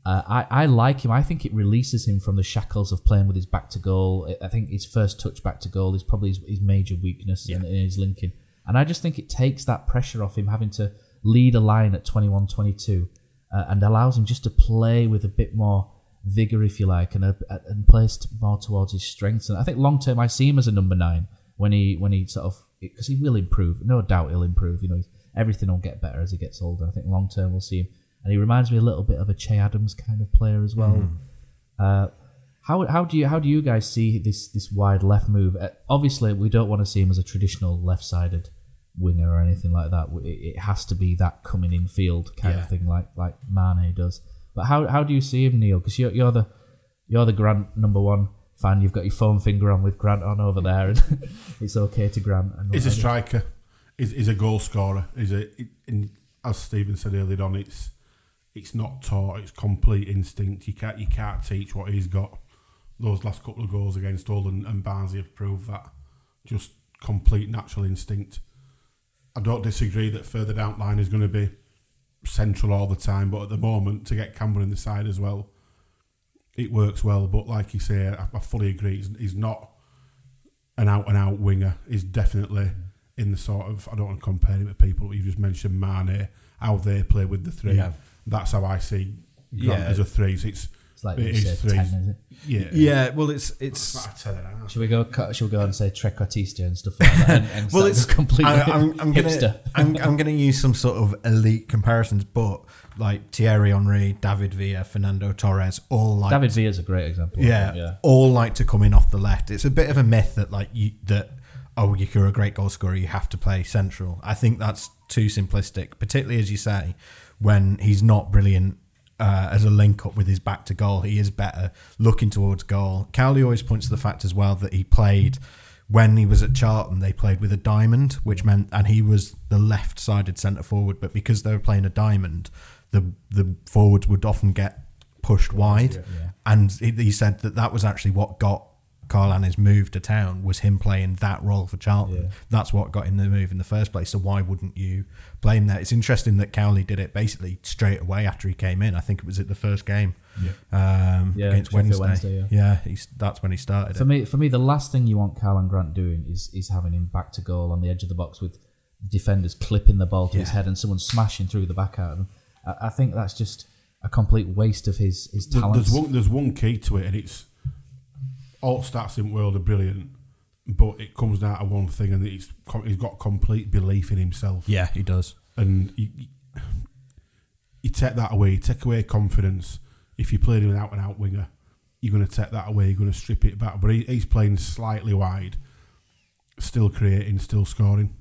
uh, I, I like him. I think it releases him from the shackles of playing with his back to goal. I- think his first touch back to goal is probably his, his major weakness in, in his linking. And I just think it takes that pressure off him having to lead a line at 21 22 uh, and allows him just to play with a bit more vigor, if you like, and, a, and plays more towards his strengths. And I think long term, I see him as a number nine when he when he sort of because he will improve. No doubt he'll improve. You know, everything will get better as he gets older. I think long term we'll see him, and he reminds me a little bit of a Che Adams kind of player as well. Uh, how, how do you how do you guys see this this wide left move? Uh, obviously, we don't want to see him as a traditional left sided winger or anything like that. It, it has to be that coming in field kind Yeah. of thing, like like Mane does. But how how do you see him, Neil? Because you're you're the you're the Grant number one fan, you've got your phone finger on with Grant on over there, and it's okay to Grant. And He's a striker. He's, he's a goal scorer. He's a, in, as Stephen said earlier on, it's it's not taught. It's complete instinct. You can't you can't teach what he's got. Those last couple of goals against Hull and, Barnsley have proved that. Just complete natural instinct. I don't disagree that further down line is going to be central all the time, but at the moment to get Campbell in the side as well, it works well. But like you say, I, I fully agree. He's, he's not an out and out winger. He's definitely in the sort of I don't want to compare him to people. You just mentioned Mane, how they play with the three. Yeah. That's how I see Grant Yeah. as a three. So it's It's like it you is said, threes. 10, is it? Yeah, Yeah, well, it's it's. It's a ten and a half. Should we go? cut- Should we go and say trequartista and stuff like that? And, and well, it's the complete I, I'm, I'm hipster. gonna I'm, I'm gonna use some sort of elite comparisons, but like Thierry Henry, David Villa, Fernando Torres, all like David Villa's a great example. I yeah, think, yeah. all like to come in off the left. It's a bit of a myth that like you that oh you're a great goal scorer, you have to play central. I think that's too simplistic, particularly as you say when he's not brilliant. Uh, as a link up with his back to goal, he is better looking towards goal. Cowley always points to the fact as well that he played when he was at Charlton. They played with a diamond, which meant, and he was the left-sided centre forward. But because they were playing a diamond, the the forwards would often get pushed wide, and he, he said that that was actually what got Karlan's move to town was him playing that role for Charlton. Yeah. That's what got him the move in the first place. So why wouldn't you play that. It's interesting that Cowley did it basically straight away after he came in. I think it was at the first game um, Yeah, against Wednesday. Wednesday, yeah, he's, that's when he started For it. me, for me, the last thing you want Karlan Grant doing is is having him back to goal on the edge of the box with defenders clipping the ball to his head and someone smashing through the back at him. I, I think that's just a complete waste of his his There- talents. There's one, there's one key to it, and it's all stats in the world are brilliant, but it comes down to one thing, and it's co- he's got complete belief in himself. Yeah, he does. and you, you- you take that away, you take away confidence. If you played him an out and out winger, you're going to take that away. You're going to strip it back. But he, he's playing slightly wide, still creating, still scoring,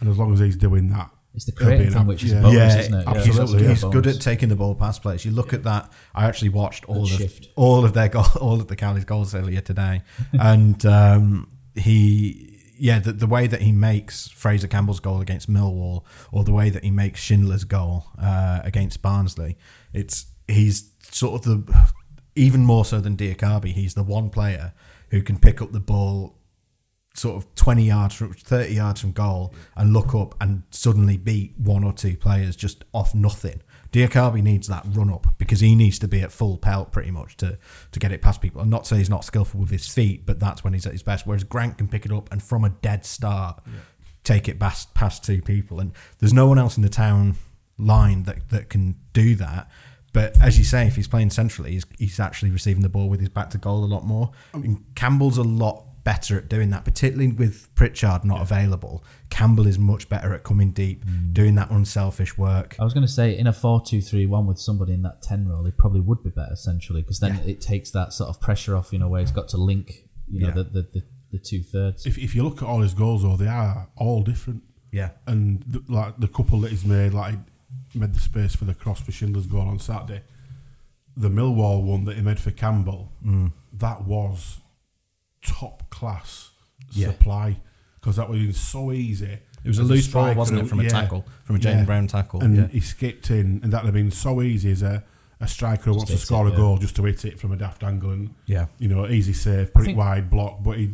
and as long as he's doing that, It's the he'll be creative an thing, which is a yeah. bonus, yeah, isn't it? Yeah, he's, absolutely, he's good at taking the ball past players. You look at that. I actually watched all Good of shift. all of their goal, all of the Cowley's goals earlier today, and um, he. Yeah, the, the way that he makes Fraser Campbell's goal against Millwall, or the way that he makes Schindler's goal uh, against Barnsley, it's he's sort of the even more so than Diakhaby. He's the one player who can pick up the ball sort of 20 yards from 30 yards from goal and look up and suddenly beat one or two players just off nothing. Diakhaby needs that run up because he needs to be at full pelt pretty much to, to get it past people. I'm not saying he's not skillful with his feet, but that's when he's at his best. Whereas Grant can pick it up and from a dead start take it past, past two people. And there's no one else in the town line that, that can do that. But as you say, if he's playing centrally, he's, he's actually receiving the ball with his back to goal a lot more. Um, and Campbell's a lot better at doing that, particularly with Pritchard not available. Campbell is much better at coming deep, doing that unselfish work. I was going to say in a 4-2-3-1 with somebody in that 10 role, he probably would be better centrally because then it takes that sort of pressure off, you know, where he's got to link, you know, Yeah. the, the, the, the two thirds. If, if you look at all his goals, though, they are all different. Yeah. And th- like the couple that he's made, like he made the space for the cross for Schindler's goal on Saturday. The Millwall one that he made for Campbell, Mm. that was top class Yeah. supply because that was so easy. It was a loose ball, wasn't it, from a yeah, tackle, from a Jaden Brown tackle, and yeah. he skipped in, and that'd have been so easy as a, a striker who wants to hit it, score a yeah. goal just to hit it from a daft angle and Yeah. you know easy save, put it wide, block. But he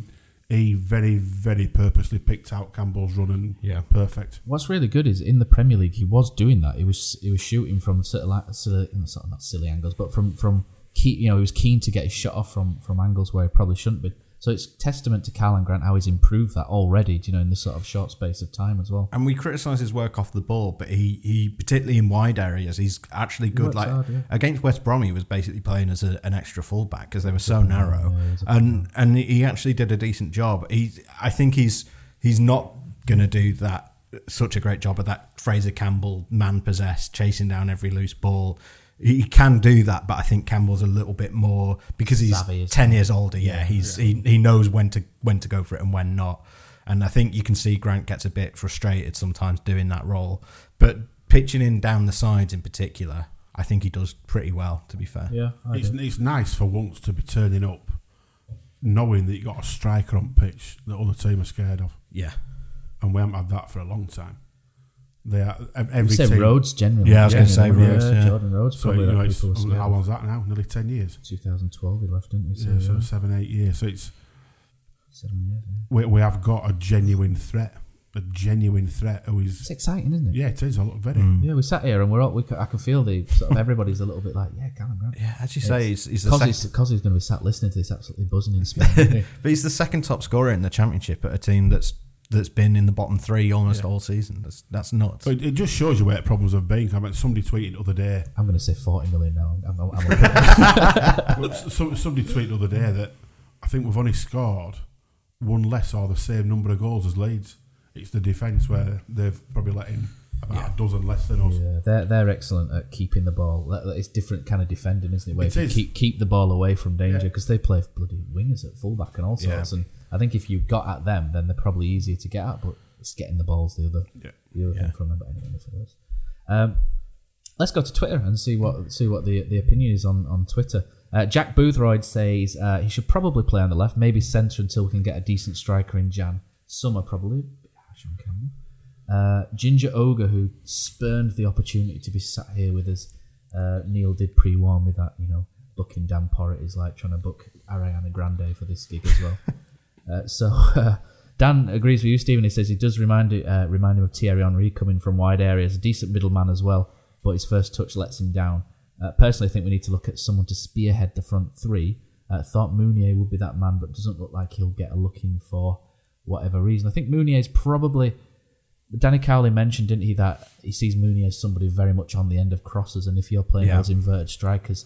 he very very purposely picked out Campbell's run and Yeah. perfect. What's really good is in the Premier League, he was doing that. He was he was shooting from sort of like silly, sort of not silly angles, but from from key, you know, he was keen to get his shot off from from angles where he probably shouldn't be. So it's testament to Karlan Grant how he's improved that already. You know in this sort of short space of time as well? And we criticise his work off the ball, but he, he particularly in wide areas, he's actually good. Like hard, yeah. against West Brom, he was basically playing as a, an extra fullback because they were so narrow, and and he actually did a decent job. He, I think he's he's not going to do that such a great job of that Fraser Campbell man possessed chasing down every loose ball. He can do that, but I think Campbell's a little bit more because he's Savvy, isn't ten years older. Yeah, he's He, he knows when to when to go for it and when not. And I think you can see Grant gets a bit frustrated sometimes doing that role, but pitching in down the sides in particular, I think he does pretty well. To be fair, Yeah, It's, it's nice for once to be turning up knowing that you got a striker on pitch that other team are scared of, Yeah. and we haven't had that for a long time. They are ev- You every say team. Rhodes generally. Yeah, I was gonna say Rhodes, yeah. Jordan Rhodes. So Probably you know, that it's, people were I mean, scared how of. long's that now? Nearly ten years. 2012 he left, didn't he? So, Yeah, so seven, eight years. So it's seven years. Yeah. we, we have got a genuine threat, a genuine threat who It's exciting, isn't it? yeah, it is. I look very. Yeah, we sat here and we're all, we, c- I can feel the sort of everybody's a little bit like, yeah, Karlan Grant. Yeah, as you say, he's, he's the Because sec- he's going to be sat listening to this absolutely buzzing in Spain. but he's the second top scorer in the championship at a team that's that's been in the bottom three almost all season. That's that's nuts. So it, it just shows you where problems have been. I mean, somebody tweeted the other day. I'm going to say 40 million now. I'm, I'm, I'm well, some, somebody tweeted the other day that I think we've only scored one less or the same number of goals as Leeds. It's the defence where they've probably let in about a dozen less than us. Yeah, they're they're excellent at keeping the ball. That- that- It's different kind of defending, isn't it? Where It if you keep keep the ball away from danger Yeah. because they play bloody wingers at fullback and all Yeah. sorts. And I think if you got at them, then they're probably easier to get at. But it's getting the balls the other Yeah. the other Yeah. thing from them. But anyway. Um, let's go to Twitter and see what see what the the opinion is on on Twitter. Uh, Jack Boothroyd says uh, he should probably play on the left, maybe centre until we can get a decent striker in Jan. Summer probably. Bit on camera. Uh, Ginger Ogre, who spurned the opportunity to be sat here with us. Uh, Neil did pre-warn me that you know booking Dan Porritt is like trying to book Ariana Grande for this gig as well. uh, so Dan agrees with you, Stephen. He says he does remind uh, remind him of Thierry Henry coming from wide areas, a decent middleman as well, but his first touch lets him down. Uh, personally, I think we need to look at someone to spearhead the front three. Uh, thought Mounié would be that man, but doesn't look like he'll get a looking for whatever reason. I think Mounié is probably Danny Cowley mentioned, didn't he, that he sees Mounié as somebody very much on the end of crosses, and if you're playing Yeah. those inverted strikers,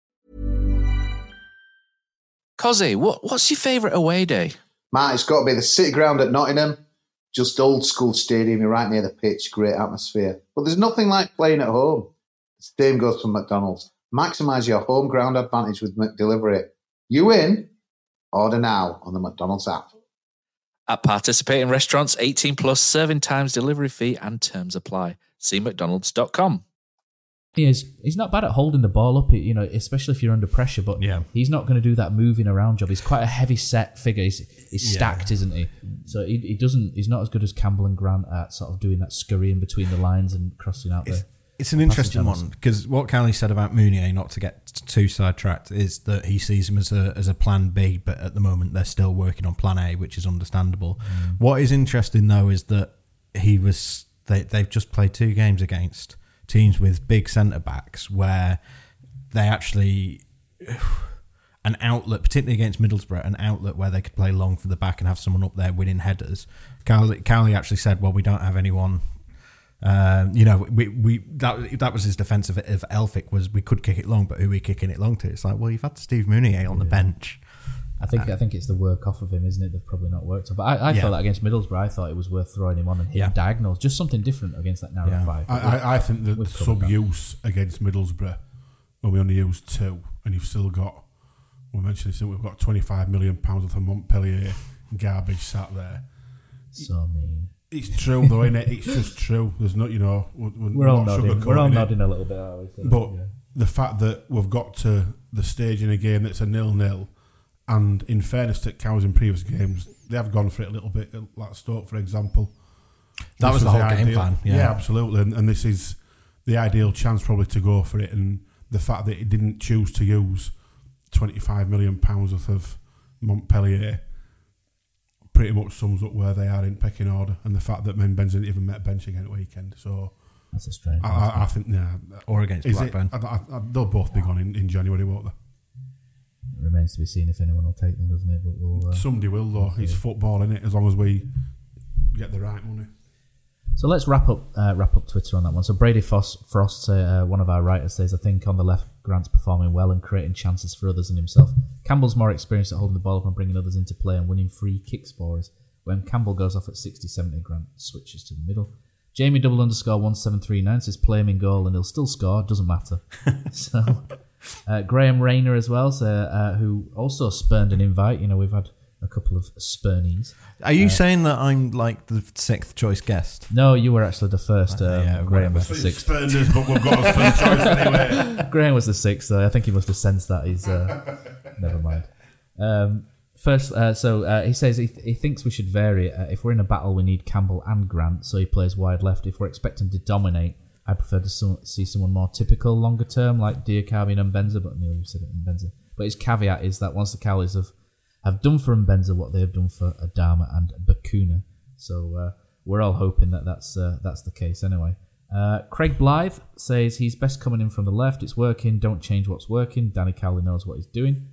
Cozzy, what, what's your favourite away day? Matt, it's got to be the City Ground at Nottingham. Just old school stadium, you're right near the pitch, great atmosphere. But there's nothing like playing at home. The same goes for McDonald's. Maximise your home ground advantage with McDelivery. You in? Order now on the McDonald's app. At participating restaurants, 18 plus serving times, delivery fee, and terms apply. See McDonald's.com. he is he's not bad at holding the ball up, you know, especially if you're under pressure. But Yeah. he's not going to do that moving around job. He's quite a heavy set figure. He's, he's Yeah. stacked, isn't he? So he, he doesn't. He's not as good as Campbell and Grant at sort of doing that scurrying between the lines and crossing out there. it's an interesting one because what Cowley said about Mounié, not to get too sidetracked, is that he sees him as a as a plan B, but at the moment they're still working on plan A, which is understandable. Mm. What is interesting though is that he was they they've just played two games against teams with big centre backs where they actually an outlet, particularly against Middlesbrough, an outlet where they could play long for the back and have someone up there winning headers. Cowley, Cowley actually said, "Well, we don't have anyone." Um, you know, we, we that that was his defence of, of Elphick was we could kick it long, but who are we kicking it long to? It's like, well, you've had Steve Mounié on the bench. I think uh, I think it's the work off of him, isn't it? They've probably not worked on. But I, I Yeah. thought that against Middlesbrough, I thought it was worth throwing him on and hitting Yeah. diagonals, just something different against that narrow Yeah. five. I, I, I think that sub use against Middlesbrough, when we only used two, and you've still got, we mentioned this, we've got £25 million worth of Montpellier garbage sat there. so mean. It's true, though, isn't it? It's just true. There's not, you know, we're, We're all not nodding. We're all sugarcoating it. nodding a little bit. Are we? So, But yeah. the fact that we've got to the stage in a game that's a nil-nil, and in fairness to Cows in previous games, they have gone for it a little bit, like Stoke, for example. That was the whole game plan, yeah. absolutely. And, and this is the ideal chance probably to go for it. And the fact that he didn't choose to use twenty-five million pounds worth of Montpellier pretty much sums up where they are in pecking order. And the fact that Mbenza's didn't even met bench again at weekend. So that's a strange. I, I, I think yeah, Or against is it- Blackburn. I, I, I, they'll both be gone in, in January, won't they? Remains to be seen if anyone will take them, doesn't it? But we'll. Uh, Somebody will though. It's football, is it? As long as we get the right money. So let's wrap up uh, wrap up Twitter on that one. So Brady Frost, Frost uh, one of our writers, says, I think on the left, Grant's performing well and creating chances for others and himself. Campbell's more experienced at holding the ball up and bringing others into play and winning free kicks for us. When Campbell goes off at 60 70, Grant switches to the middle. Jamie double underscore 1739 says, play him in goal and he'll still score, doesn't matter. so uh, Graham Rayner as well, so, uh, who also spurned an invite. You know, we've had a couple of spurnies. Are you Uh, saying that I'm like the sixth choice guest? No, you were actually the first. Uh, Um, yeah, Graham was the sixth. Spurned us, but we've got a first choice anyway. Graham was the sixth, though. I think he must have sensed that. He's uh, never mind. Um, first, uh, so uh, he says he, he thinks we should vary. Uh, if we're in a battle, we need Campbell and Grant, so he plays wide left. If we're expecting to dominate, I prefer to see someone more typical, longer term, like Diakhaby and Benza. But you said it, Benza. But his caveat is that once the Cowleys have have done for Mbenza what they have done for Adama and Bacuna. So uh, we're all hoping that that's uh, that's the case anyway. Uh, Craig Blythe says he's best coming in from the left. It's working. Don't change what's working. Danny Cowley knows what he's doing.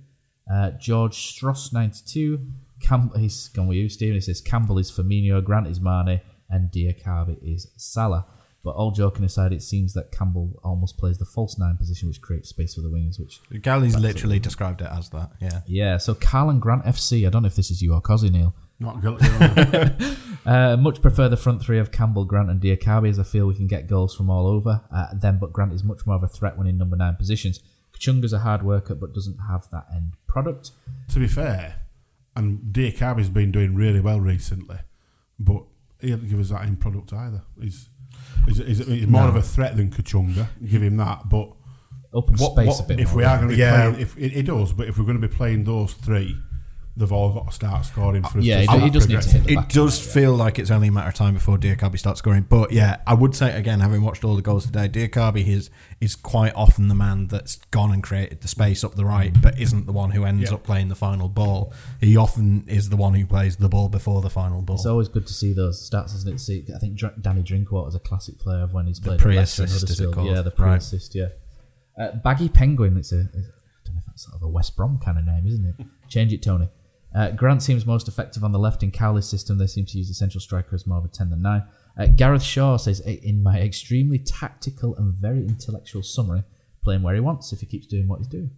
Uh, George Stross ninety two. Cam- he's gone with you, Stephen. He says Campbell is Firmino, Grant is Mane, and Diakhaby is Salah. But all joking aside, it seems that Campbell almost plays the false nine position, which creates space for the wingers. Which Galley's literally what- described it as that. Yeah. yeah, so Karlan Grant FC. I don't know if this is you or Cozzy, Neil. Not guilty. uh, much prefer the front three of Campbell, Grant, and Diakhaby, as I feel we can get goals from all over uh, them. But Grant is much more of a threat when in number nine positions. Kachunga's a hard worker, but doesn't have that end product. to be fair, and Diakhaby's been doing really well recently, but he doesn't give us that end product either. He's he's, he's, he's more No. of a threat than Kachunga. Give him that, but Open what- space what- a bit if more, we are going to be Yeah. playing, if it, it does, but if we're going to be playing those three, they've all got to start scoring for us. Yeah, to he he does need to hit the It back does feel like it's only a matter of time before Diakhaby starts scoring. But yeah, I would say again, having watched all the goals today, Diakhaby is is quite often the man that's gone and created the space up the right, but isn't the one who ends Yeah. up playing the final ball. He often is the one who plays the ball before the final ball. It's always good to see those stats, isn't it? See, I think Dr- Danny Drinkwater is a classic player of when he's played at Leicester pre-assist, is it called? Yeah, the Right. pre-assist. Yeah, uh, Baggy Penguin. It's a. I don't know if that's sort of a West Brom kind of name, isn't it? Change it, Tony. Uh, Grant seems most effective on the left in Cowley's system. They seem to use the central striker as more of a ten than nine. Uh, Gareth Shaw says, in my extremely tactical and very intellectual summary, play him where he wants if he keeps doing what he's doing.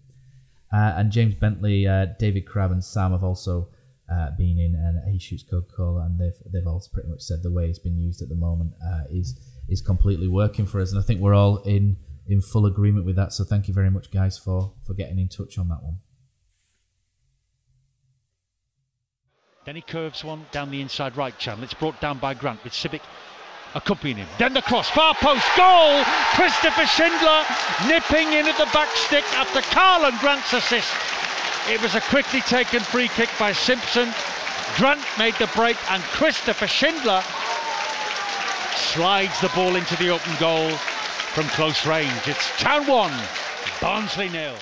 Uh, and James Bentley, uh, David Crabb, and Sam have also uh, been in, and he shoots Coca Cola, and they've they've all pretty much said the way it's been used at the moment uh, is is completely working for us, and I think we're all in in full agreement with that. So thank you very much, guys, for for getting in touch on that one. Then he curves one down the inside right channel. It's brought down by Grant with Civic accompanying him. Then the cross, far post, goal! Christopher Schindler nipping in at the back stick after Karlan Grant's assist. It was a quickly taken free kick by Simpson. Grant made the break and Christopher Schindler slides the ball into the open goal from close range. It's Town 1, Barnsley nil.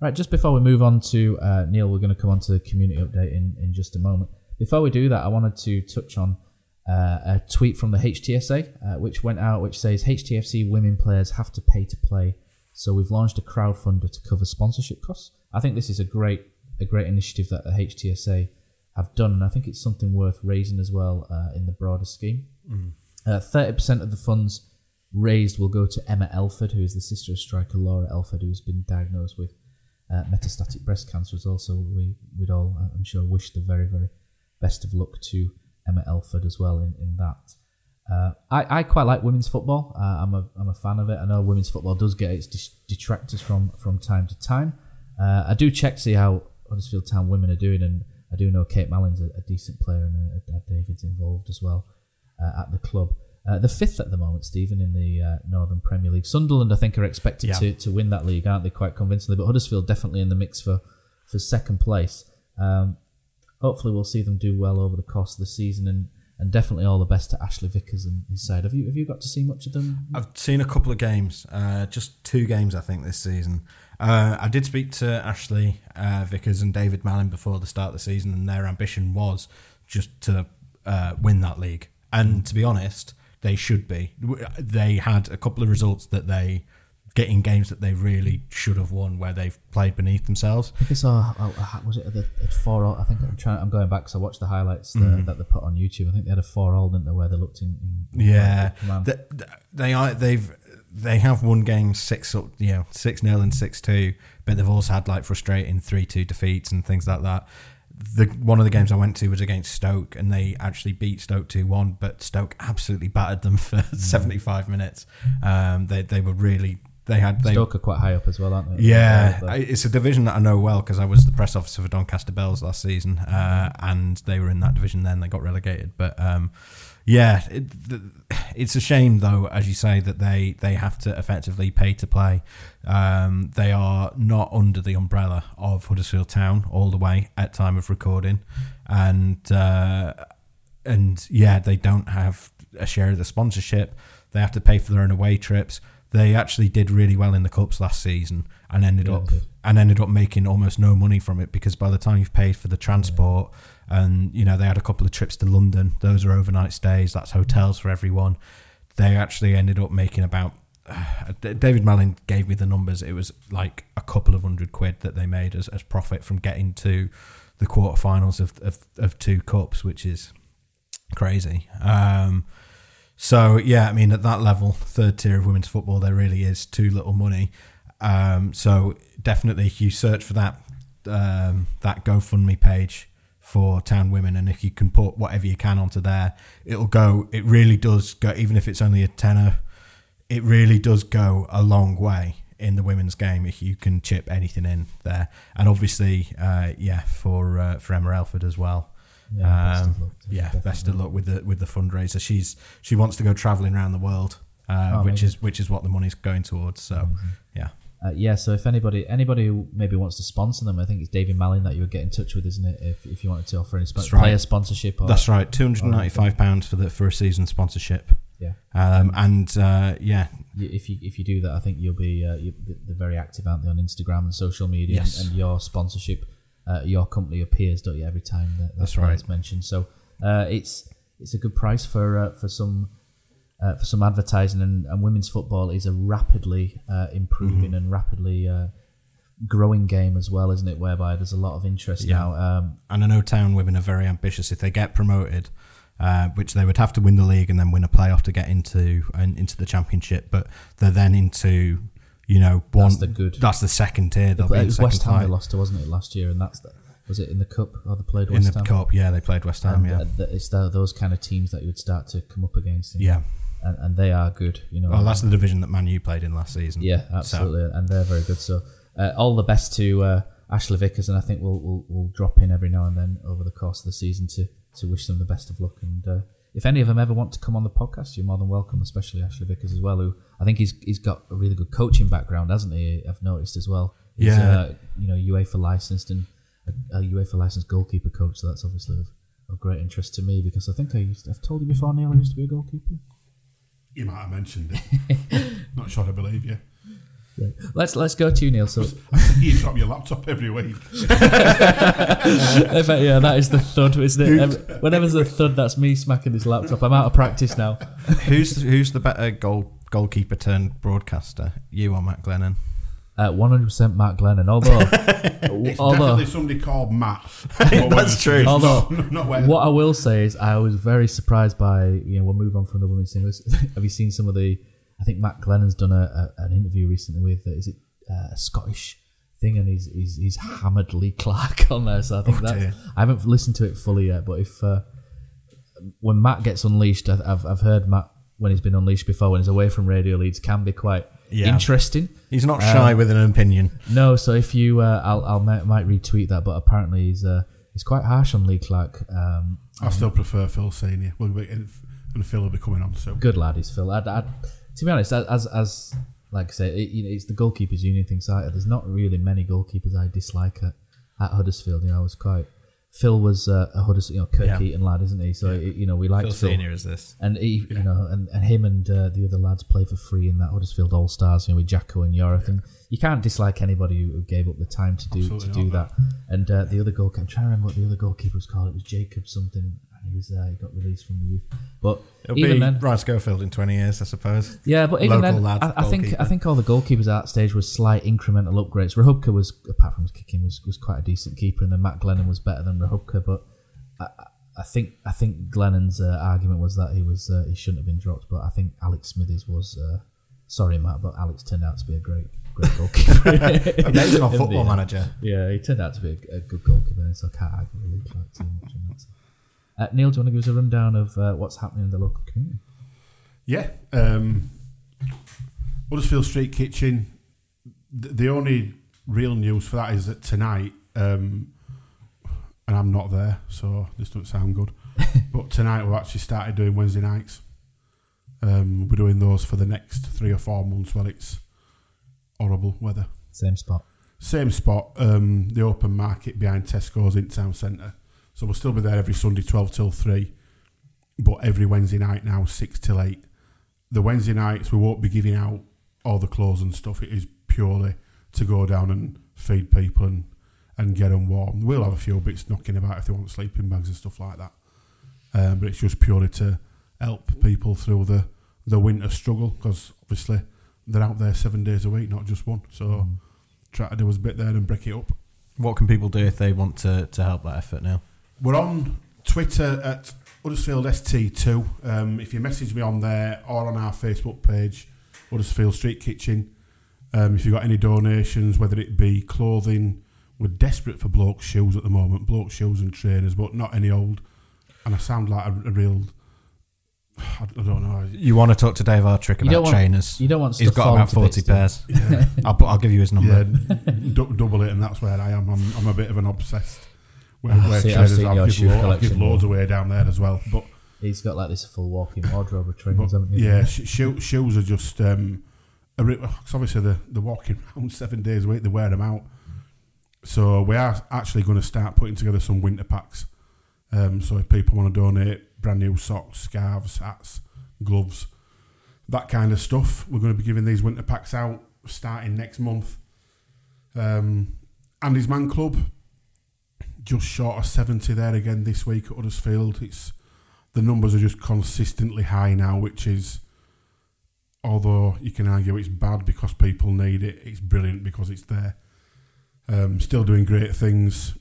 Right, just before we move on to uh, Neil, we're going to come on to the community update in, in just a moment. Before we do that, I wanted to touch on uh, a tweet from the HTSA, uh, which went out, which says HTFC women players have to pay to play. So we've launched a crowdfunder to cover sponsorship costs. I think this is a great a great initiative that the HTSA have done, and I think it's something worth raising as well uh, in the broader scheme. Thirty percent of the funds raised will go to Emma Elford, who is the sister of striker Laura Elford, who's been diagnosed with uh, metastatic breast cancer. As also, we we'd all, I'm sure, wish the very very best of luck to Emma Elford as well in in that. Uh, I, I quite like women's football. Uh, I'm a I'm a fan of it. I know women's football does get its detractors from from time to time. Uh, I do check see how Huddersfield Town women are doing, and I do know Kate Mallin's a, a decent player, and uh, Dad David's involved as well uh, at the club. Uh, the fifth at the moment, Stephen, in the uh, Northern Premier League. Sunderland, I think, are expected Yeah. to, to win that league, aren't they? Quite convincingly, but Huddersfield definitely in the mix for for second place. Um, hopefully, we'll see them do well over the course of the season, and, and definitely all the best to Ashley Vickers and his side. Have you have you got to see much of them? I've seen a couple of games, uh, just two games, I think, this season. Uh, I did speak to Ashley uh, Vickers and David Mallin before the start of the season, and their ambition was just to uh, win that league. And to be honest, they should be. They had a couple of results that they getting games that they really should have won where they've played beneath themselves. I think saw. uh, Was it the four? I think I'm trying. I'm going back because I watched the highlights uh, Mhm. that they put on YouTube. I think they had a four all, didn't they? Where they looked in. in Yeah, command. Th- th- they are. They've they have won games six, up- you know, six 0 and six two, but they've also had like frustrating three two defeats and things like that. The one of the games I went to was against Stoke, and they actually beat Stoke two one, but Stoke absolutely battered them for seventy five minutes. Um, they they were really they had they Stoke are quite high up as well, aren't they? yeah, I- it's a division that I know well because I was the press officer for Doncaster Belles last season, uh, and they were in that division. Then they got relegated, but um, yeah, it, it's a shame though, as you say, that they they have to effectively pay to play. Um, they are not under the umbrella of Huddersfield Town all the way at time of recording, and uh, and yeah, they don't have a share of the sponsorship. They have to pay for their own away trips. They actually did really well in the cups last season and ended Yeah, up and ended up making almost no money from it because by the time you've paid for the transport and you know they had a couple of trips to London, those are overnight stays. That's hotels for everyone. They actually ended up making about. Uh, David Malin gave me the numbers. It was like a couple of hundred quid that they made as, as profit from getting to the quarterfinals of, of of two cups, which is crazy. Um, so yeah, I mean at that level, third tier of women's football, there really is too little money. Um, so definitely, you search for that um, that GoFundMe page for Town Women, and if you can put whatever you can onto there, it'll go. It really does go, even if it's only a tenner. It really does go a long way in the women's game if you can chip anything in there, and obviously, uh, yeah, for uh, for Emma Elford as well. Yeah, best of Um, luck yeah, best of luck with the with the fundraiser. She's she wants to go travelling around the world, uh, Oh, which amazing. is which is what the money's going towards. So, yeah, Uh, yeah, so if anybody anybody who maybe wants to sponsor them, I think it's David Malin that you would get in touch with, isn't it? If, if you wanted to offer any sp- right. player sponsorship, or, that's right. Two hundred or ninety five pounds for the for a season sponsorship. Yeah. um, and uh, yeah, if you if you do that, I think you'll be uh, you, they're very active out there on Instagram and social media, Yes. and, and your sponsorship, uh, your company appears, don't you? Every time that, that That's player's right. mentioned, so uh, it's it's a good price for uh, for some. Uh, for some advertising and, and women's football is a rapidly uh, improving Mhm. and rapidly uh, growing game as well, isn't it? Whereby there's a lot of interest now. Um, and I know Town women are very ambitious. If they get promoted, uh, which they would have to win the league and then win a playoff to get into and into the championship, but they're then into you know one. That's the good. That's the second tier. They'll it be in was second West Ham they lost to, wasn't it, last year? And that's the, was it in the cup or they played In West the Ham? cup, yeah, they played West Ham, And, yeah. uh, it's the, those kind of teams that you would start to come up against. Yeah. And, and they are good. You know, Well, that's the division that Man U played in last season. Yeah, So- absolutely, and they're very good. So, uh, all the best to uh, Ashley Vickers, and I think we'll, we'll we'll drop in every now and then over the course of the season to to wish them the best of luck. And uh, if any of them ever want to come on the podcast, you're more than welcome. Especially Ashley Vickers as well, who I think he's he's got a really good coaching background, hasn't he? I've noticed as well. He's, Yeah. uh, you know, UEFA licensed and a, a UEFA licensed goalkeeper coach. So that's obviously of, of great interest to me because I think I used I've told you before, Neil, I used to be a goalkeeper. You might have mentioned it. Not sure I believe you. Right. Let's let's go to you, Neil. So I see you drop your laptop every week. In fact, yeah, that is the thud, isn't it? Every- Whenever there's a thud, that's me smacking this laptop. I'm out of practice now. who's who's the better goal goalkeeper turned broadcaster? You or Matt Glennon? Uh, 100% Matt Glennon. Although, It's although definitely somebody called Matt. That's true. Although, Not, not what I will say is, I was very surprised by you know we'll move on from the women's singles. Have you seen some of the? I think Matt Glennon's done a, a an interview recently with uh, is it uh, a Scottish thing, and he's he's, he's hammered Lee Clark on there. So I think Oh, that dear. I haven't listened to it fully yet, but if uh, when Matt gets unleashed, I- I've I've heard Matt when he's been unleashed before when he's away from Radio Leeds can be quite Yeah. interesting. He's not shy Um, with an opinion. No, so if you, uh, I'll, I'll might, might retweet that, but apparently he's uh, he's quite harsh on Lee Clark. Um, I still prefer Phil Senior. We'll be, and Phil will be coming on soon. good lad, is Phil. I'd, I'd, to be honest, as as like I say, it, you know, it's the goalkeepers union thing. So I, there's not really many goalkeepers I dislike at, at Huddersfield. You know, I was quite. Phil was uh, a Huddersfield, you know, Kirk Yeah. Eaton lad, isn't he? So it- you know, we like Phil Phil, Senior is this. and he, you know, and, and him and uh, the other lads play for free in that Huddersfield All Stars, you know, with Jacko and Yorith, and you can't dislike anybody who, gave up the time to do Absolutely to do not, that. And uh, the other goalkeeper, I'm trying to remember what the other goalkeeper was called. It was Jacob something. He was uh, he got released from the youth. But It'll even be then, Ryan Schofield in 20 years, I suppose. yeah, but even Local then, lad, I, I think I think all the goalkeepers at that stage was slight incremental upgrades. Rachubka was, apart from his kicking, was, was quite a decent keeper, and then Matt Glennon was better than Rachubka. But I, I- think I think Glennon's uh, argument was that he was uh, he shouldn't have been dropped. But I think Alex Smithies was. Uh, sorry, Matt, but Alex turned out to be a great great goalkeeper. Yeah, he's football the manager. Yeah, he turned out to be a, a good goalkeeper, so I can't argue really too much on that. Uh, Neil, do you want to give us a rundown of uh, what's happening in the local community? Yeah. Um, Huddersfield Street Kitchen. th- The only real news for that is that tonight, um, and I'm not there, so this doesn't sound good. but tonight we've actually started doing Wednesday nights. Um, we're doing those for the next three or four months while it's horrible weather. Same spot. Same spot, um, the open market behind Tesco's in town centre. So we'll still be there every Sunday, 12 till 3, but every Wednesday night now, 6 till 8. The Wednesday nights, we won't be giving out all the clothes and stuff. It is purely to go down and feed people and, and get them warm. We'll have a few bits knocking about if they want sleeping bags and stuff like that. Um, but it's just purely to help people through the, the winter struggle because obviously they're out there seven days a week, not just one. So try to do us a bit there and break it up. What can people do if they want to, to help that effort now? We're on Twitter at Huddersfield ST2. Um, if you message me on there or on our Facebook page, Huddersfield Street Kitchen, um, if you've got any donations, whether it be clothing, we're desperate for bloke shoes at the moment, bloke shoes and trainers, but not any old. And I sound like a, a real. I don't know. You want to talk to Dave Hartrick about don't want- trainers? you don't want He's got about 40 bits, do you? pairs. Yeah. I'll, I'll give you his number. Yeah, d- double it, and that's where I am. I'm, I'm a bit of an obsessed. Where, I've where seen- I've trainers, seen I'll your give, shoe lo- collection, give loads away down there as well. But He's got like this full walking wardrobe of trainers, haven't you? yeah, sh- shoe, shoes are just. Um, a re- 'cause obviously they're, they're walking around seven days a week. They wear them out. So we are actually going to start putting together some winter packs. Um, so if people want to donate brand new socks, scarves, hats, gloves, that kind of stuff, we're going to be giving these winter packs out starting next month. Um, Andy's Man Club, just short of 70 there again this week at Huddersfield. It's the numbers are just consistently high now, which is, although you can argue it's bad because people need it, it's brilliant because it's there. Um, still doing great things.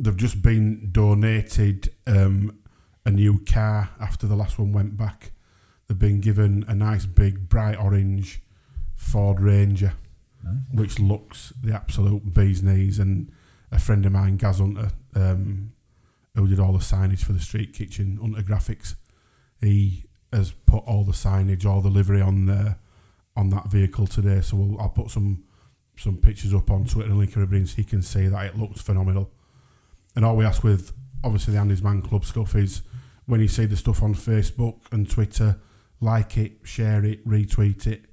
They've just been donated um, a new car after the last one went back. They've been given a nice big bright orange Ford Ranger, which looks the absolute bee's knees. And a friend of mine, Gaz Hunter, um, who did all the signage for the street kitchen, Hunter Graphics, he has put all the signage, all the livery on there on that vehicle today. So we'll, I'll put some some pictures up on Twitter and link everybody so he can see that it looks phenomenal. And all we ask with obviously the Andy's Man Club stuff is when you see the stuff on Facebook and Twitter, like it, share it, retweet it.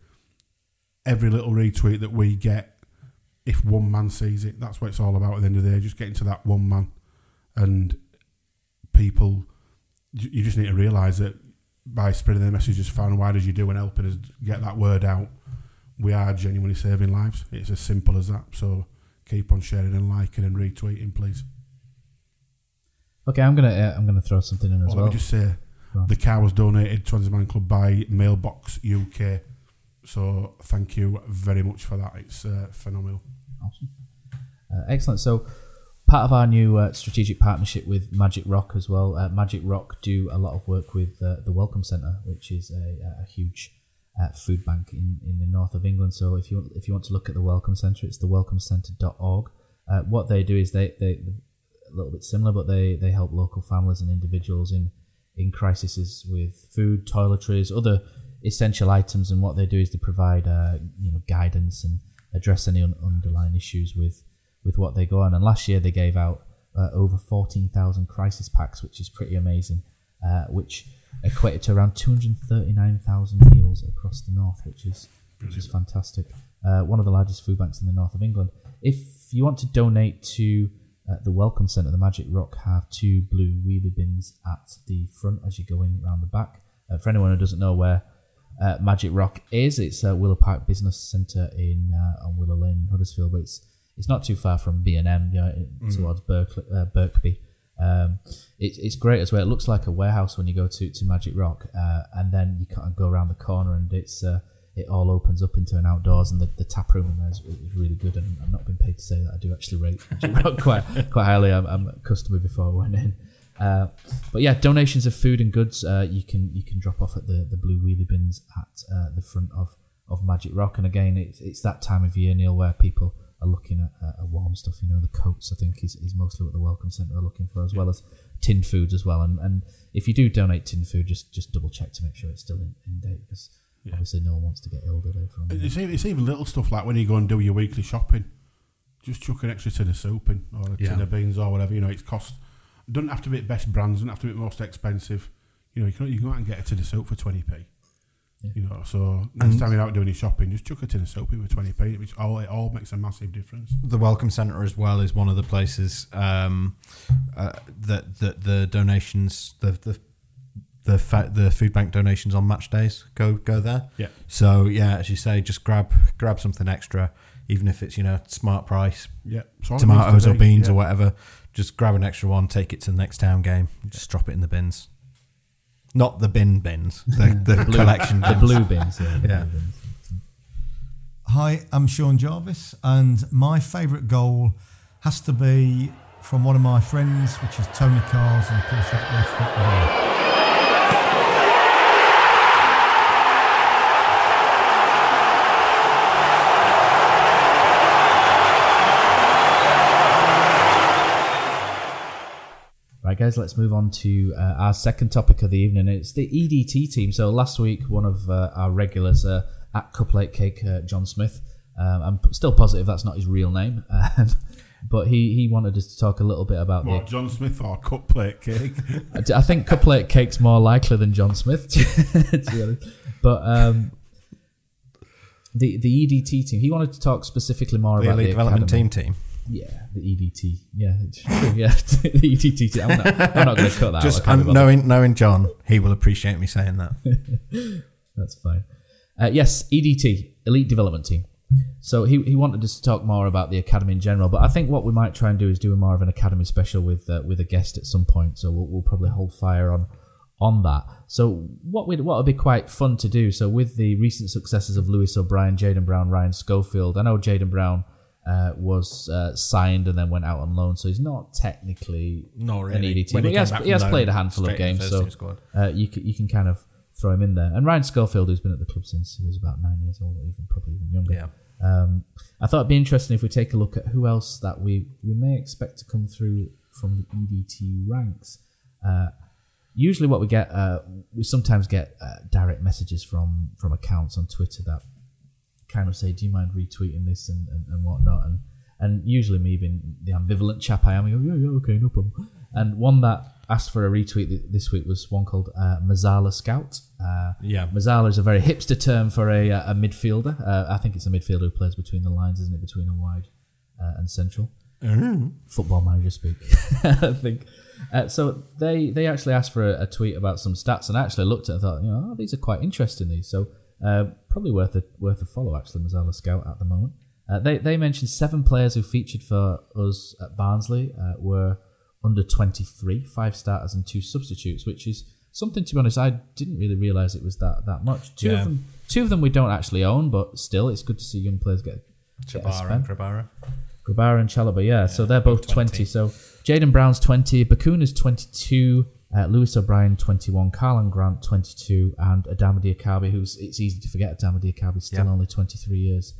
Every little retweet that we get, if one man sees it, that's what it's all about at the end of the day, just getting to that one man. And people, you just need to realise that by spreading the message as far and wide as you do and helping us get that word out, we are genuinely saving lives. It's as simple as that. So keep on sharing and liking and retweeting, please. Okay, I'm gonna uh, I'm gonna throw something in as Oh, well. Let me just say, the car was donated to Andy's Man Club by Mailbox UK. So thank you very much for that. It's uh, phenomenal. Uh, excellent. So, part of our new uh, strategic partnership with Magic Rock as well. Uh, Magic Rock do a lot of work with uh, the Welcome Centre, which is a, a huge uh, food bank in, in the north of England. So, if you if you want to look at the Welcome Centre, it's the thewelcomecentre.org. Uh, what they do is they they a little bit similar, but they they help local families and individuals in in crises with food, toiletries, other essential items. And what they do is they provide uh, you know guidance and address any un- underlying issues with with what they go on. And last year they gave out uh, over fourteen thousand crisis packs, which is pretty amazing. Uh, which equated to around two hundred thirty nine thousand meals across the north, which is which is fantastic. Uh, one of the largest food banks in the north of England. If you want to donate to uh, the Welcome Centre, the Magic Rock have two blue wheelie bins at the front as you're going around the back. Uh, for anyone who doesn't know where uh, Magic Rock is, it's Willow Park Business Centre in uh, on Willow Lane in Huddersfield, but it's it's not too far from B and M, you know, Mm. towards Berkeley, uh, Birkby. Um, it, it's great as well. It looks like a warehouse when you go to, to Magic Rock, uh, and then you kind of go around the corner and it's uh, it all opens up into an outdoors, and the, the tap room in there is, is really good. And I'm not been paid to say that I do actually rate Magic Rock quite quite highly. I'm, I'm a customer before I went in. Uh, but yeah, donations of food and goods uh, you can you can drop off at the, the blue wheelie bins at uh, the front of, of Magic Rock. And again, it's, it's that time of year, Neil, where people are looking at, uh, at warm stuff. You know, the coats I think is, is mostly what the Welcome Centre are looking for, as well as tin foods as well. And and if you do donate tin food, just just double check to make sure it's still in, in date because obviously no one wants to get ill today from. It's even, it's even little stuff like when you go and do your weekly shopping, just chuck an extra tin of soup in or a tin of beans or whatever. You know, it's cost. It doesn't have to be the best brands. Doesn't have to be the most expensive. You know, you can you can go out and get a tin of soup for twenty p. You know, so next And- time you're out doing your shopping, just chuck a tin of soap in for twenty p. Which all it all makes a massive difference. the Welcome Centre as well is one of the places um, uh, that that the donations the the the fa- the food bank donations on match days go go there. Yeah. So yeah, as you say, just grab grab something extra, even if it's you know smart price. Yeah. So tomatoes or beans yeah. or whatever. Just grab an extra one, take it to the next town game, just drop it in the bins. Not the bin bins, the, the, blue- collection the bins. blue bins, yeah, yeah. blue bins. Hi, I'm Sean Jarvis, and my favourite goal has to be from one of my friends, which is Tony Cars, and of course that was for guys, let's move on to uh, our second topic of the evening. It's the EDT team. So last week, one of uh, our regulars uh, at Cupplate Cake, uh, John Smith. Um, I'm still positive that's not his real name, um, but he, he wanted us to talk a little bit about What, the. John Smith or cut plate cake? I think Cupplate Cake's more likely than John Smith, to be. But um, the the EDT team. He wanted to talk specifically more The about Elite the Development academy. Team team. Yeah, the EDT. Yeah. Yeah, the EDT. I'm not, I'm not going to cut that. Just um, knowing knowing John, he will appreciate me saying that. That's fine. Uh, yes, EDT, Elite Development Team. So he, he wanted us to talk more about the academy in general, but I think what we might try and do is do more of an academy special with uh, with a guest at some point. So we'll, we'll probably hold fire on on that. So what would what would be quite fun to do? So with the recent successes of Lewis O'Brien, Jaden Brown, Ryan Schofield, I know Jaden Brown uh, was uh, signed and then went out on loan, so he's not technically Not an. EDT. When but he has, he has played a handful of straight in the games, so uh, you can, you can kind of throw him in there. And Ryan Schofield, who's been at the club since he was about nine years old, or even probably even younger. Yeah. Um, I thought it'd be interesting if we take a look at who else that we we may expect to come through from the EDT ranks. Uh, usually, what we get, uh, we sometimes get uh, direct messages from from accounts on Twitter that kind of say, "Do you mind retweeting this and, and, and whatnot?" And and usually me being the ambivalent chap I am, I go, "Yeah, yeah, okay, no problem." And one that asked for a retweet this week was one called uh, Mazala Scout. Uh, Yeah. Mazala is a very hipster term for a, a midfielder. Uh, I think it's a midfielder who plays between the lines, isn't it? Between a wide uh, and central. Mhm. Football manager speak, I think. Uh, so they they actually asked for a, a tweet about some stats, and I actually looked at it and thought, you know, oh, these are quite interesting. These, so uh, probably worth a worth a follow. Actually, Mazala Scout at the moment. Uh, they they mentioned seven players who featured for us at Barnsley uh, were under 23, five starters and two substitutes, which is something to be honest. I didn't really realise it was that that much. Two Yeah. of them, two of them we don't actually own, but still, it's good to see young players get. Chabara and Grabara. Grabara and Chalobah, yeah. so they're both 20. So Jaden Brown's 20, Bacuna's 22, uh, Lewis O'Brien 21, Karlan Grant 22, and Adama Diakhaby, who's it's easy to forget Adama Diakhaby, still Yeah. only 23 years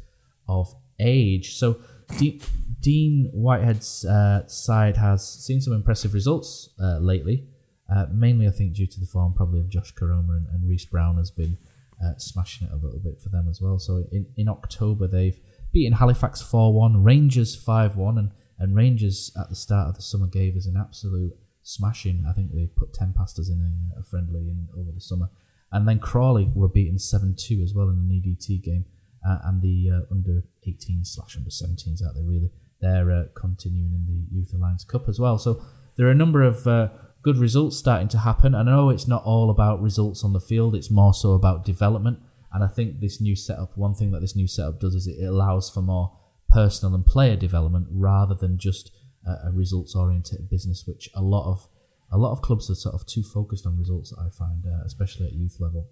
of age. So De- Dean Whitehead's uh, side has seen some impressive results uh, lately. Uh, mainly, I think, due to the form probably of Josh Koroma and, and Reece Brown has been uh, smashing it a little bit for them as well. So in, in October, they've beaten Halifax 4 1, Rangers 5 1, and, and Rangers at the start of the summer gave us an absolute smashing. I think they put 10 past in a, a friendly in, over the summer. And then Crawley were beaten 7 2 as well in an EDT game. Uh, and the uh, under 18 slash under 17s out there, really. They're uh, continuing in the Youth Alliance Cup as well. So there are a number of uh, good results starting to happen. And I know it's not all about results on the field, it's more so about development. And I think this new setup, one thing that this new setup does is it allows for more personal and player development rather than just a, a results oriented business, which a lot of a lot of clubs are sort of too focused on results. I find, uh, especially at youth level.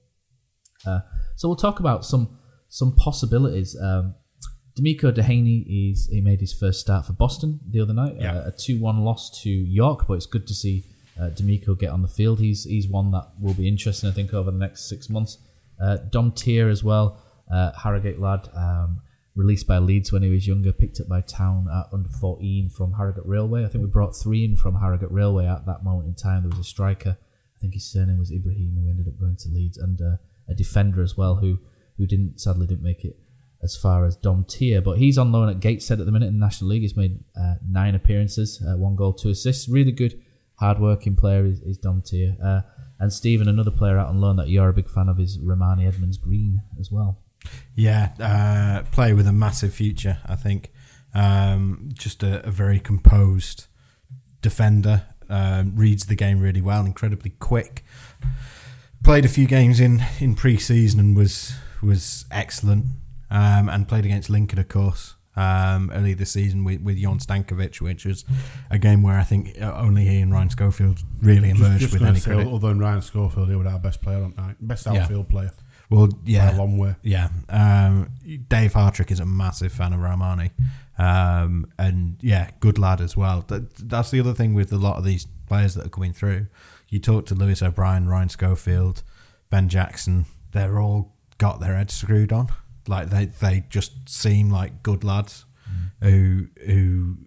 Uh, so we'll talk about some some possibilities. Um, Demeaco Duhaney is he made his first start for Boston the other night. Yeah. Uh, a two one loss to York, but it's good to see uh, Demeaco get on the field. He's he's one that will be interesting, I think, over the next six months. Uh, Dom Tier as well, uh, Harrogate lad, um, released by Leeds when he was younger, picked up by Town at under 14 from Harrogate Railway. I think we brought three in from Harrogate Railway at that moment in time. There was a striker, I think his surname was Ibrahim, who ended up going to Leeds, and uh, a defender as well, who who didn't sadly didn't make it as far as Dom Tier, but he's on loan at Gateshead at the minute in the National League. He's made uh, nine appearances, uh, one goal, two assists. Really good, hard-working player is, is Dom Tier. Uh, and Stephen, another player out on loan that you're a big fan of, is Rarmani Edmonds Green as well. Yeah, uh, player with a massive future, I think. Um, just a, a very composed defender, um, reads the game really well, incredibly quick. Played a few games in, in pre season and was was excellent. Um, and played against Lincoln, of course, um, early this season with, with Jon Stankovic, which was a game where I think uh, only he and Ryan Schofield really Just, emerged just with gonna any say, credit. than Ryan Schofield, he was our best player on night, best Yeah. outfield player. Well, yeah, a long way. Yeah, um, Dave Hartrick is a massive fan of Rarmani, um, and yeah, good lad as well. That, that's the other thing with a lot of these players that are coming through. You talk to Lewis O'Brien, Ryan Schofield, Ben Jackson. They're all got their heads screwed on. Like they, they just seem like good lads who who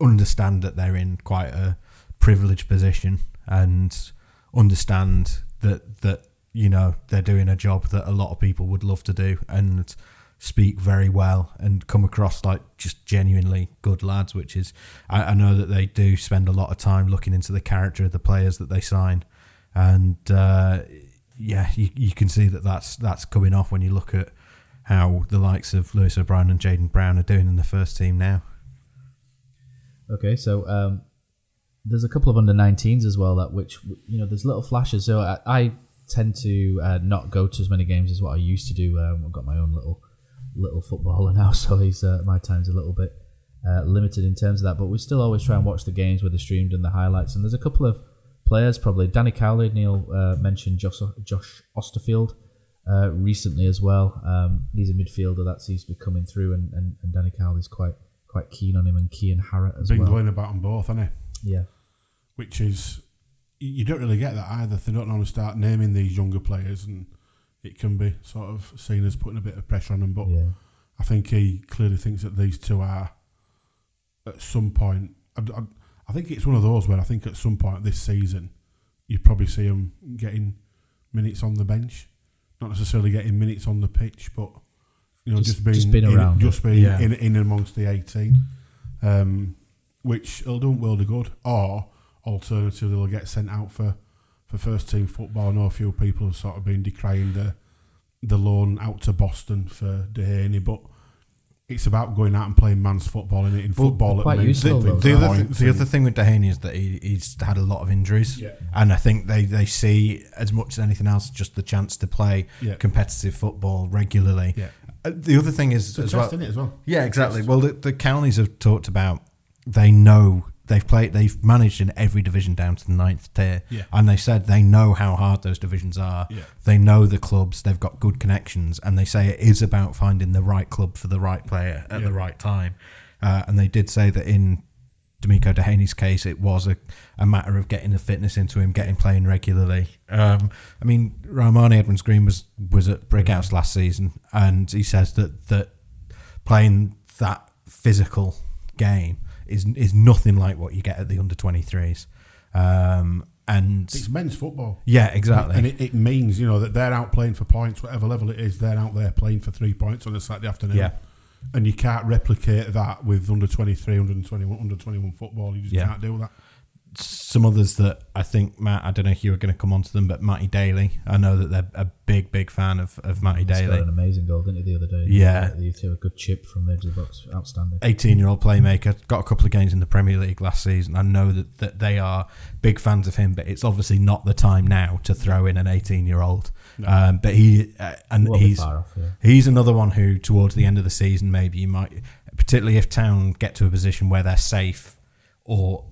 understand that they're in quite a privileged position and understand that that you know they're doing a job that a lot of people would love to do and speak very well and come across like just genuinely good lads which is I, I know that they do spend a lot of time looking into the character of the players that they sign and uh, yeah you, you can see that that's that's coming off when you look at how the likes of Lewis O'Brien and Jaden Brown are doing in the first team now Okay, so um, there's a couple of under 19s as well that which you know there's little flashes. So I, I tend to uh, not go to as many games as what I used to do. Um, I've got my own little little footballer now, so he's uh, my time's a little bit uh, limited in terms of that. But we still always try and watch the games where they're streamed and the highlights. And there's a couple of players probably. Danny Cowley, Neil uh, mentioned Josh, Josh Austerfield. Uh, recently as well, um, he's a midfielder that seems to be coming through, and, and, and Danny Cowley's quite quite keen on him, and Kian Harratt as Been well. Been going about them both, hasn't he? Yeah. Which is, you don't really get that either. They don't normally start naming these younger players, and it can be sort of seen as putting a bit of pressure on them. But Yeah. I think he clearly thinks that these two are, at some point, I, I, I think it's one of those where I think at some point this season, you probably see them getting minutes on the bench, not necessarily getting minutes on the pitch, but you know, Just- just, being just being in, around. just being Yeah. in, in amongst the eighteen, um, which will do them world of good. Or alternatively, they'll get sent out for, for first team football. I know a few people have sort of been decrying the the loan out to Boston for Duhaney, but it's about going out and playing man's football in in Well, football. quite at the, useful, the, the other, th- the other thing with Duhaney is that he, he's had a lot of injuries, Yeah. and I think they, they see as much as anything else just the chance to play Yeah. competitive football regularly. Yeah. Uh, the other thing is as well, as well? Yeah, exactly. Well, the, the counties have talked about they know they've played, they've managed in every division down to the ninth tier, Yeah. and they said they know how hard those divisions are. Yeah. They know the clubs, they've got good connections, and they say it is about finding the right club for the right player at Yeah. the right time. Uh, and they did say that in Demeaco Duhaney's case, it was a, a matter of getting the fitness into him, getting playing regularly. Um, I mean, Rarmani Edmonds Green was was at Brickhouse last season, and he says that that playing that physical game is is nothing like what you get at the under twenty threes. Um, and It's men's football. Yeah, exactly. And it, it means, you know, that they're out playing for points, whatever level it is, they're out there playing for three points on a Saturday afternoon. Yeah. And you can't replicate that with under 23, under 21, under 21 football. You just Yeah. can't do that. Some others that I think Matt. I don't know if you were going to come onto them, but Matty Daly. I know that they're a big, big fan of, of Matty He Daly. scored an amazing goal, didn't he, the other day? Yeah. He threw a good chip from the edge of the box. Outstanding. 18 year old playmaker, got a couple of games in the Premier League last season. I know that, that they are big fans of him, but it's obviously not the time now to throw in an 18 year old. No. Um, but he, uh, and Won't he's, off, yeah. he's another one who, towards the end of the season, maybe you might, particularly if Town get to a position where they're safe or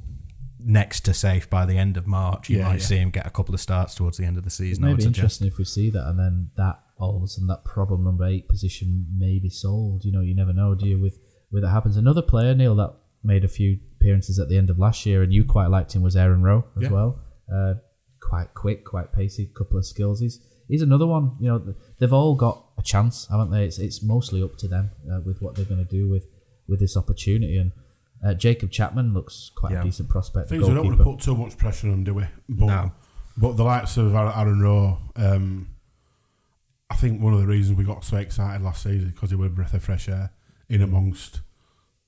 next to safe by the end of March, you Yeah, might yeah. see him get a couple of starts towards the end of the season. I may be suggest. interesting if we see that, and then that all of a sudden that problem number eight position may be solved. You know, you never know, do you? With with that happens. Another player, Neil, that made a few appearances at the end of last year, and you quite liked him was Aaron Rowe as Yeah. well. Uh, quite quick, quite pacey, couple of skills. He's he's another one. You know, they've all got a chance, haven't they? It's it's mostly up to them uh, with what they're going to do with with this opportunity. And uh, Jacob Chapman looks quite Yeah. a decent prospect. Things we don't want to put too much pressure on, him, do we? But, No. But the likes of Aaron Aaron Rowe, um, I think one of the reasons we got so excited last season because he was a breath of fresh air in amongst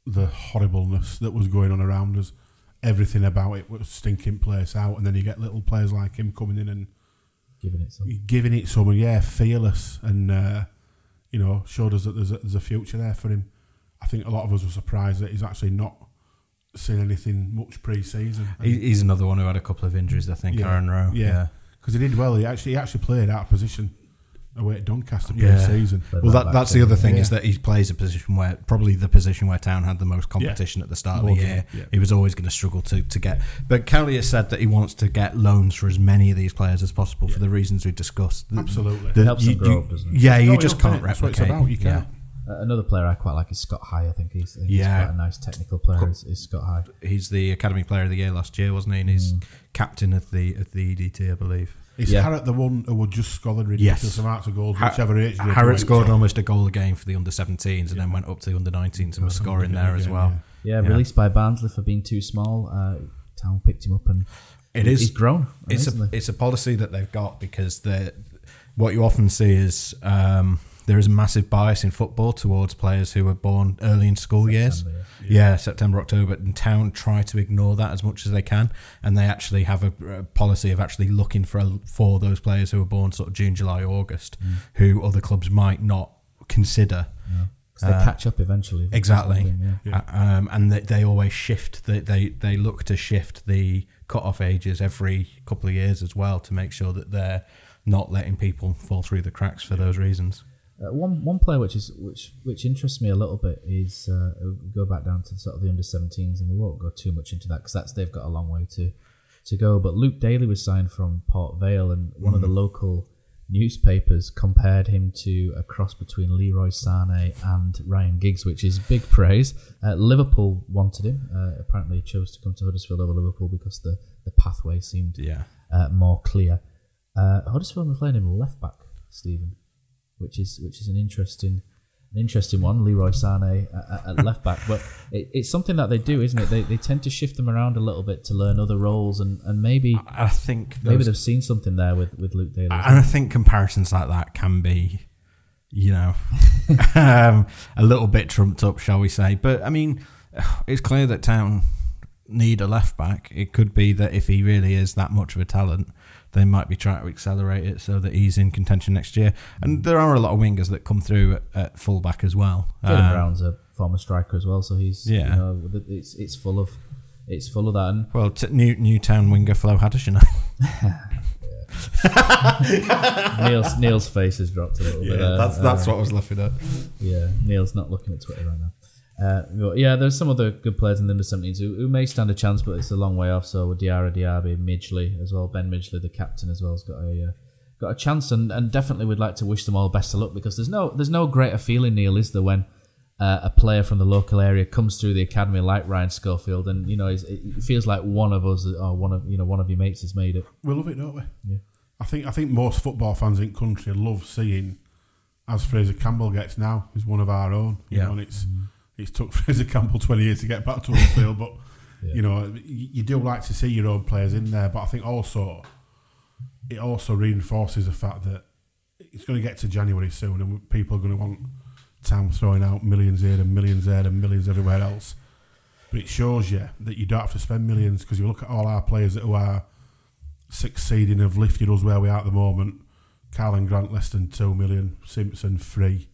the horribleness that was going on around us. Everything about it was stinking place out, and then you get little players like him coming in and giving it some, giving it some, and yeah, fearless, and uh, you know, showed us that there's a, there's a future there for him. I think a lot of us were surprised that he's actually not seen anything much pre-season. He- He's another one who had a couple of injuries, I think, Yeah. Aaron Rowe. Yeah, because he did well. He actually he actually played out of position away at Doncaster Yeah. pre-season. Well, that, that's the other thing is that he plays a position where probably the position where Town had the most competition at the start of the Loads year. yeah. He was always going to struggle to, to get. But Kelly has said that he wants to get loans for as many of these players as possible for the reasons we discussed. The- Absolutely. the- helps you- them grow you- up, doesn't it? Yeah, you No, just can't pay. What it's replicate. about. You can't. Uh, another player I quite like is Scott High. I think he's, I think Yeah. he's quite a nice technical player. Is, is Scott High? He's the Academy Player of the Year last year, wasn't he? And he's captain of the of the EDT, I believe. Is Harratt the one who would just score the ridiculous Yes. amounts of goals, Ha- whichever age group he Harratt scored to? almost a goal a game for the under 17s and then went up to the under 19s and was scoring there as well. Yeah, released by Barnsley for being too small. Uh, Town picked him up and It he- is He's grown. It's a it's a policy that they've got because they what you often see is um, there is a massive bias in football towards players who were born early in school years. September, Yeah. September, October, and Town try to ignore that as much as they can, and they actually have a, a policy of actually looking for for those players who were born sort of June, July, August, Mm. who other clubs might not consider. 'Cause they catch up eventually. Exactly, something, yeah. Uh, um, and they, they always shift. They, they they look to shift the cut-off ages every couple of years as well to make sure that they're not letting people fall through the cracks for those reasons. Uh, one one player which is which which interests me a little bit is uh, go back down to sort of the under 17s and we won't go too much into that because that's they've got a long way to to go. But Luke Daly was signed from Port Vale and one of the Mhm. local newspapers compared him to a cross between Leroy Sane and Ryan Giggs, which is big praise. Uh, Liverpool wanted him. Uh, apparently, he chose to come to Huddersfield over Liverpool because the, the pathway seemed Yeah. uh, more clear. Uh, Huddersfield were playing him left back, Stephen, which is which is an interesting an interesting one. Leroy Sane at, at left back, but it, it's something that they do, isn't it? They, they tend to shift them around a little bit to learn other roles, and, and maybe I think maybe they've seen something there with, with Luke Daly. And I think comparisons like that can be, you know, um, a little bit trumped up, shall we say? But I mean, it's clear that Town need a left back. It could be that if he really is that much of a talent, they might be trying to accelerate it so that he's in contention next year. And there are a lot of wingers that come through at, at fullback as well. Jaden Um, Brown's a former striker as well, so he's Yeah. You know, it's it's full of it's full of that. And well, t- new Newtown winger Flo Haddisham. Neil's Neil's face has dropped a little Yeah, bit. There. that's- that's what I was laughing at. Yeah, Neil's not looking at Twitter right now. Uh, yeah, there's some other good players in the under 17s who, who may stand a chance, but it's a long way off. So Diarra Diaby, Midgley as well, Ben Midgley, the captain as well, has got a uh, got a chance, and, and definitely we'd like to wish them all best of luck because there's no there's no greater feeling, Neil, is there when uh, a player from the local area comes through the academy like Ryan Schofield, and you know it feels like one of us or one of you know one of your mates has made it. We love it, don't we? Yeah. I think I think most football fans in country love seeing as Fraser Campbell gets now. He's one of our own. You Yeah. know, and it's it's took Fraser Campbell twenty years to get back to Huddersfield, but you know you, you do like to see your own players in there. But I think also it also reinforces the fact that it's going to get to January soon, and people are going to want Town throwing out millions here and millions there and millions everywhere else. But it shows you that you don't have to spend millions because you look at all our players who are succeeding have lifted us where we are at the moment. Karlan Grant less than two million, Simpson free.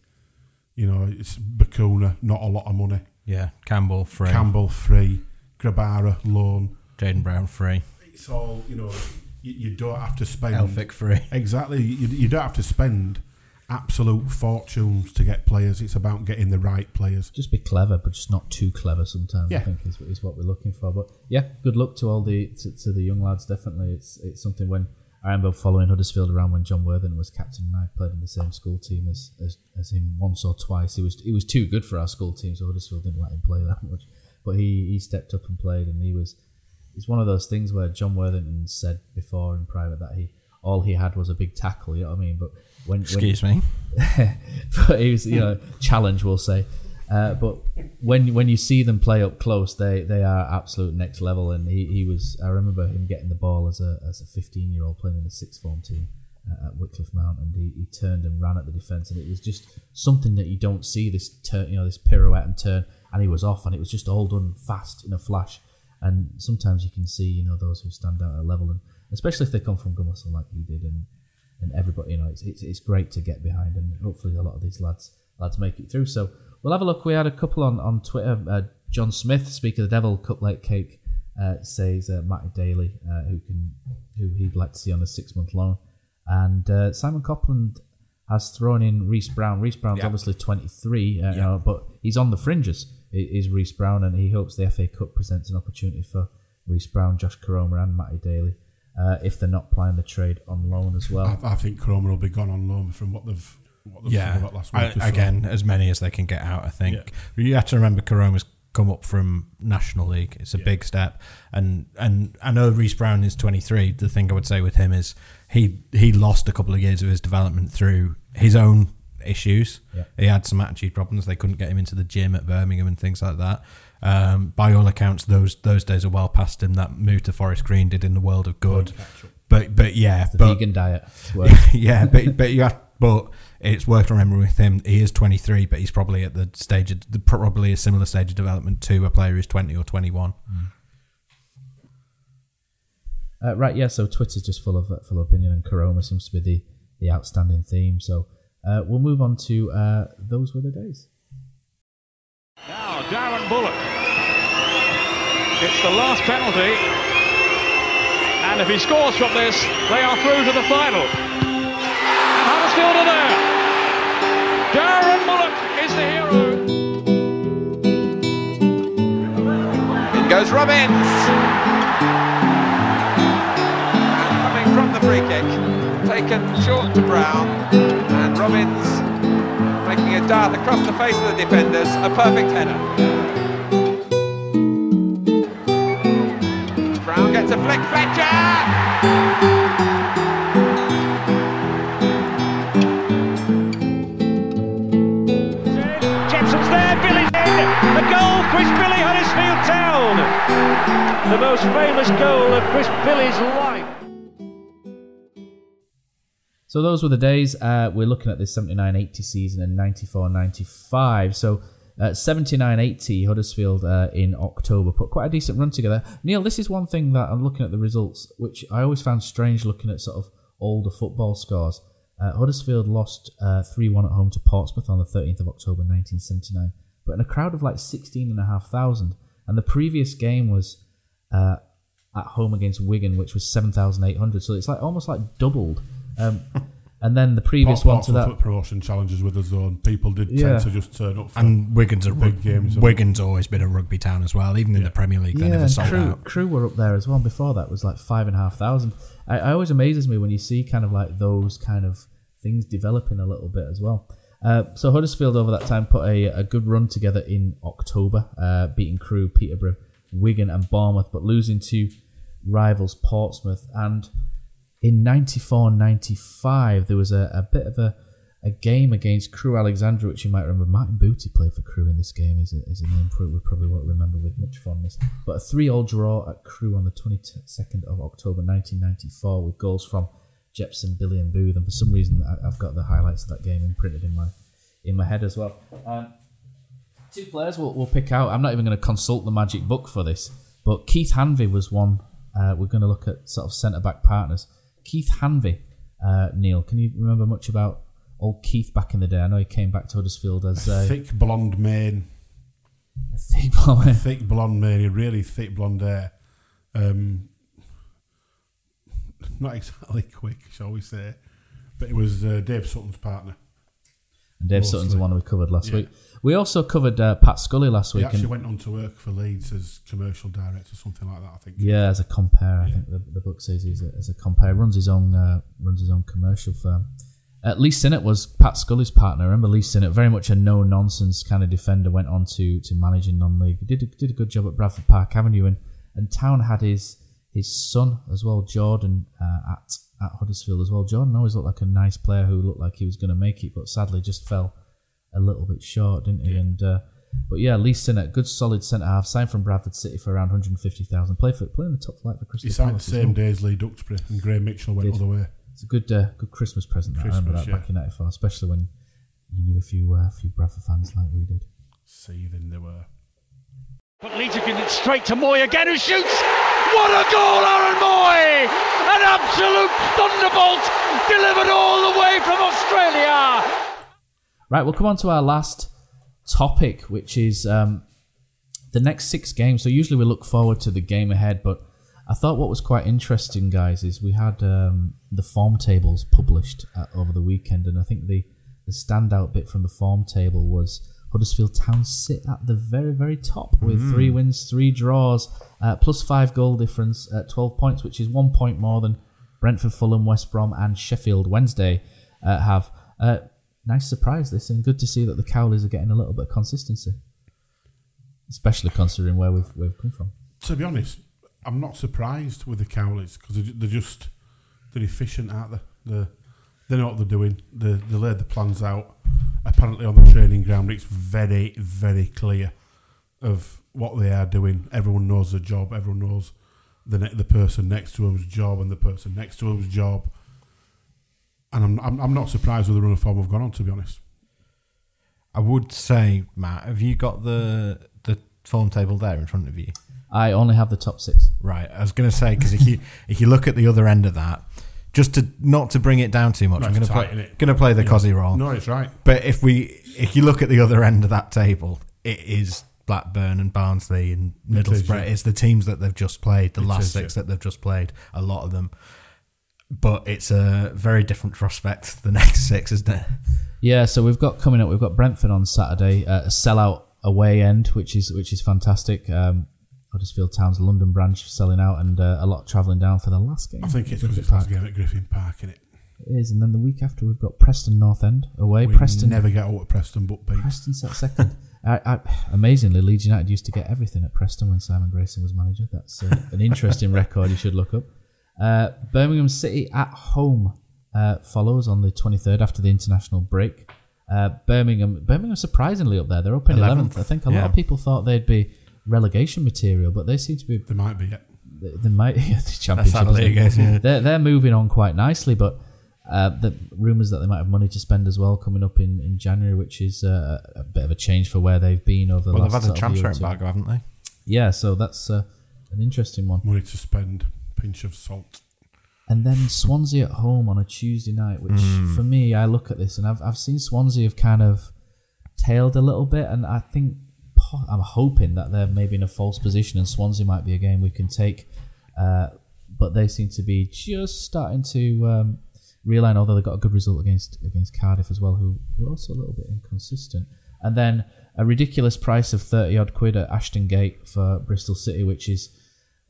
You know, it's Bacuna, not a lot of money. Yeah, Campbell free. Campbell free, Grabara loan. Jaden Brown free. It's all you know. You, you don't have to spend. Elphick free. Exactly. You, you don't have to spend absolute fortunes to get players. It's about getting the right players. Just be clever, but just not too clever. Sometimes I think is, is what we're looking for. But yeah, good luck to all the to, to the young lads. Definitely, it's it's something when I remember following Huddersfield around when John Worthing was captain and I played in the same school team as, as as him once or twice. He was he was too good for our school team, so Huddersfield didn't let him play that much. But he, he stepped up and played, and he was. It's one of those things where John Worthington said before in private that he all he had was a big tackle. You know what I mean? But when Excuse when, me. but he was you know challenge we'll say. Uh, but when when you see them play up close, they, they are absolute next level. And he, he was I remember him getting the ball as a as a 15 year old playing in the sixth form team uh, at Wycliffe Mount, and he, he turned and ran at the defence, and it was just something that you don't see this turn you know this pirouette and turn, and he was off, and it was just all done fast in a flash. And sometimes you can see you know those who stand out at a level, and especially if they come from Gomersal like he did, and and everybody, you know, it's, it's, it's great to get behind, and hopefully a lot of these lads lads make it through. So we'll have a look. We had a couple on on Twitter. Uh, John Smith, Speak of the Devil, Cuplet Cake, uh, says uh, Matty Daly, uh, who can who he'd like to see on a six month loan, and uh, Simon Copland has thrown in Reece Brown. Reece Brown's Yeah. obviously twenty three, uh, know, but he's on the fringes. Is Reece Brown, and he hopes the FA Cup presents an opportunity for Reece Brown, Josh Koroma, and Matty Daly. Uh, if they're not playing the trade on loan as well, I, I think Koroma will be gone on loan from what they've what they've said Yeah, last week. I, or so. again, as many as they can get out. I think you have to remember Koroma's come up from National League. It's a big step, and and I know Reece Brown is 23. The thing I would say with him is he he lost a couple of years of his development through his own issues. Yeah. He had some attitude problems. They couldn't get him into the gym at Birmingham and things like that. Um, by all accounts, those those days are well past him. That move to Forest Green did in the world of good. But but yeah, the but, vegan diet. Yeah, but but you have, but it's worth remembering with him. He is 23, but he's probably at the stage of the, probably a similar stage of development to a player who's 20 or 21. Uh, right, yeah. So Twitter's just full of full of opinion, and Koroma seems to be the, the outstanding theme. So uh, we'll move on to uh, those were the days. Now, Darren Bullock. It's the last penalty. And if he scores from this, they are through to the final. And Huddersfield are there. Darren Bullock is the hero. In goes Robbins. Coming from the free kick, taken short to Brown, and Robbins making a dart across the face of the defenders, a perfect header. Brown gets a flick, Fletcher! The goal, Chris Billy, Huddersfield Town. The most famous goal of Chris Billy's life. So those were the days. Uh, we're looking at this 79-80 season and 94-95. So uh, 79-80 Huddersfield uh, in October put quite a decent run together. Neil, this is one thing that I'm looking at the results, which I always found strange looking at sort of older football scores. Uh, Huddersfield lost uh, 3-1 at home to Portsmouth on the 13th of October 1979, but in a crowd of like 16,500. And the previous game was uh, at home against Wigan, which was 7,800. So it's like almost like doubled. Um, and then the previous Port- one to Portsmouth that. at promotion challenges with the zone. People did Yeah. tend to just turn up. For And Wigan's a big rug- games. Wigan's always been a rugby town as well. Even in the Premier League, they yeah, never sold crew, out. crew were up there as well. Before that was like five and a half thousand. I, I always amazes me when you see kind of like those kind of things developing a little bit as well. Uh, so Huddersfield over that time put a, a good run together in October, uh, beating Crewe, Peterborough, Wigan, and Bournemouth, but losing to rivals Portsmouth. And in 94-95, there was a, a bit of a, a game against Crewe Alexandra, which you might remember. Martin Booty played for Crewe in this game. Is a, is a name we probably won't remember with much fondness. But a three-all draw at Crewe on the 22nd of October 1994 with goals from Jepson, Billy, and Booth. And for some reason, I- I've got the highlights of that game imprinted in my in my head as well. Um, Two players we'll, we'll pick out. I'm not even going to consult the magic book for this, but Keith Hanvey was one. Uh, we're going to look at sort of centre back partners. Keith Hanvey, uh, Neil, can you remember much about old Keith back in the day? I know he came back to Huddersfield as a thick blonde mane. thick blonde. thick blonde mane, really thick blonde hair. Um, not exactly quick, shall we say, but it was uh, Dave Sutton's partner. And Dave Mostly. Sutton's the one we covered last Yeah. week. We also covered uh, Pat Scully last He week. actually and- went on to work for Leeds as commercial director, something like that. I think. Yeah, as a compare, I think the, the book says he's a, as a compare. Runs his own uh, runs his own commercial firm. Uh, Lee Sinnott was Pat Scully's partner. Remember Lee Sinnott, very much a no nonsense kind of defender. Went on to to managing non league. Did a, did a good job at Bradford Park Avenue, and and Town had his his son as well, Jordan, uh, at at Huddersfield as well. Jordan always looked like a nice player who looked like he was going to make it, but sadly just fell a little bit short, didn't he? And uh, but yeah, Lee Sinnott, good solid centre half, signed from Bradford City for around 150,000. Play for playing the top flight for Crystal He signed the Palace same day as Lee Duxbury, and Graham Mitchell went all the way. It's a good uh, good Christmas present. that. I remember that yeah. back in '94, especially when you knew a few uh, few Bradford fans like we did. Seething they were. But getting it straight to Mooy again, who shoots. What a goal, Aaron Mooy! An absolute thunderbolt delivered all the way from Australia. Right, we'll come on to our last topic, which is um, the next six games. So usually we look forward to the game ahead, but I thought what was quite interesting, guys, is we had um, the form tables published uh, over the weekend, and I think the the standout bit from the form table was Huddersfield Town sit at the very very top with Mm. three wins, three draws, uh, plus five goal difference at twelve points, which is one point more than Brentford, Fulham, West Brom, and Sheffield Wednesday uh, have. Uh, nice surprise this, and good to see that the Cowleys are getting a little bit of consistency, especially considering where we've we've come from. To be honest, I'm not surprised with the Cowleys because they're, they're just they're efficient, aren't they? They're, they know what they're doing. They they laid the plans out. Apparently, on the training ground, it's very very clear of what they are doing. Everyone knows their job. Everyone knows the ne- the person next to them's job and the person next to them's job. And I'm, I'm I'm not surprised with the run of form we've gone on. To be honest, I would say, Matt, have you got the the form table there in front of you? I only have the top six. Right. I was going to say because if you if you look at the other end of that, just to not to bring it down too much, No, I'm going to play innit? going to play the Yeah. cosy role. No, it's right. But if we if you look at the other end of that table, it is Blackburn and Barnsley and It is, Middlesbrough. yeah. It's the teams that they've just played, the It last is, six yeah. that they've just played. A lot of them. But it's a very different prospect. The next six, isn't it? Yeah, so we've got coming up. We've got Brentford on Saturday, uh, a sellout away end, which is which is fantastic. Um, Huddersfield Town's London branch selling out, and uh, a lot travelling down for the last game. I think it's at because it's last Park. game at Griffin Park, innit? It is, and then the week after we've got Preston North End away. We Preston never get out at Preston, but beat. Preston sat second. I, I, amazingly, Leeds United used to get everything at Preston when Simon Grayson was manager. That's uh, an interesting record you should look up. Uh, Birmingham City at home uh, follows on the 23rd after the international break. Uh, Birmingham, Birmingham surprisingly up there. They're up in 11th. 11th, I think a lot of people thought they'd be relegation material, but they seem to be. They might be. Yeah. They, they might. Yeah, the championship. how the league it? is, yeah. They're they're moving on quite nicely, but uh, the rumours that they might have money to spend as well coming up in, in January, which is uh, a bit of a change for where they've been over the Well, they've last had a of year transfer embargo, haven't they? Yeah, so that's uh, an interesting one. Money to spend, pinch of salt. And then Swansea at home on a Tuesday night, which Mm. for me, I look at this and I've I've seen Swansea have kind of tailed a little bit, and I think po- I'm hoping that they're maybe in a false position, and Swansea might be a game we can take. Uh, but they seem to be just starting to um, realign, although they got a good result against against Cardiff as well, who were also a little bit inconsistent. And then a ridiculous price of thirty odd quid at Ashton Gate for Bristol City, which is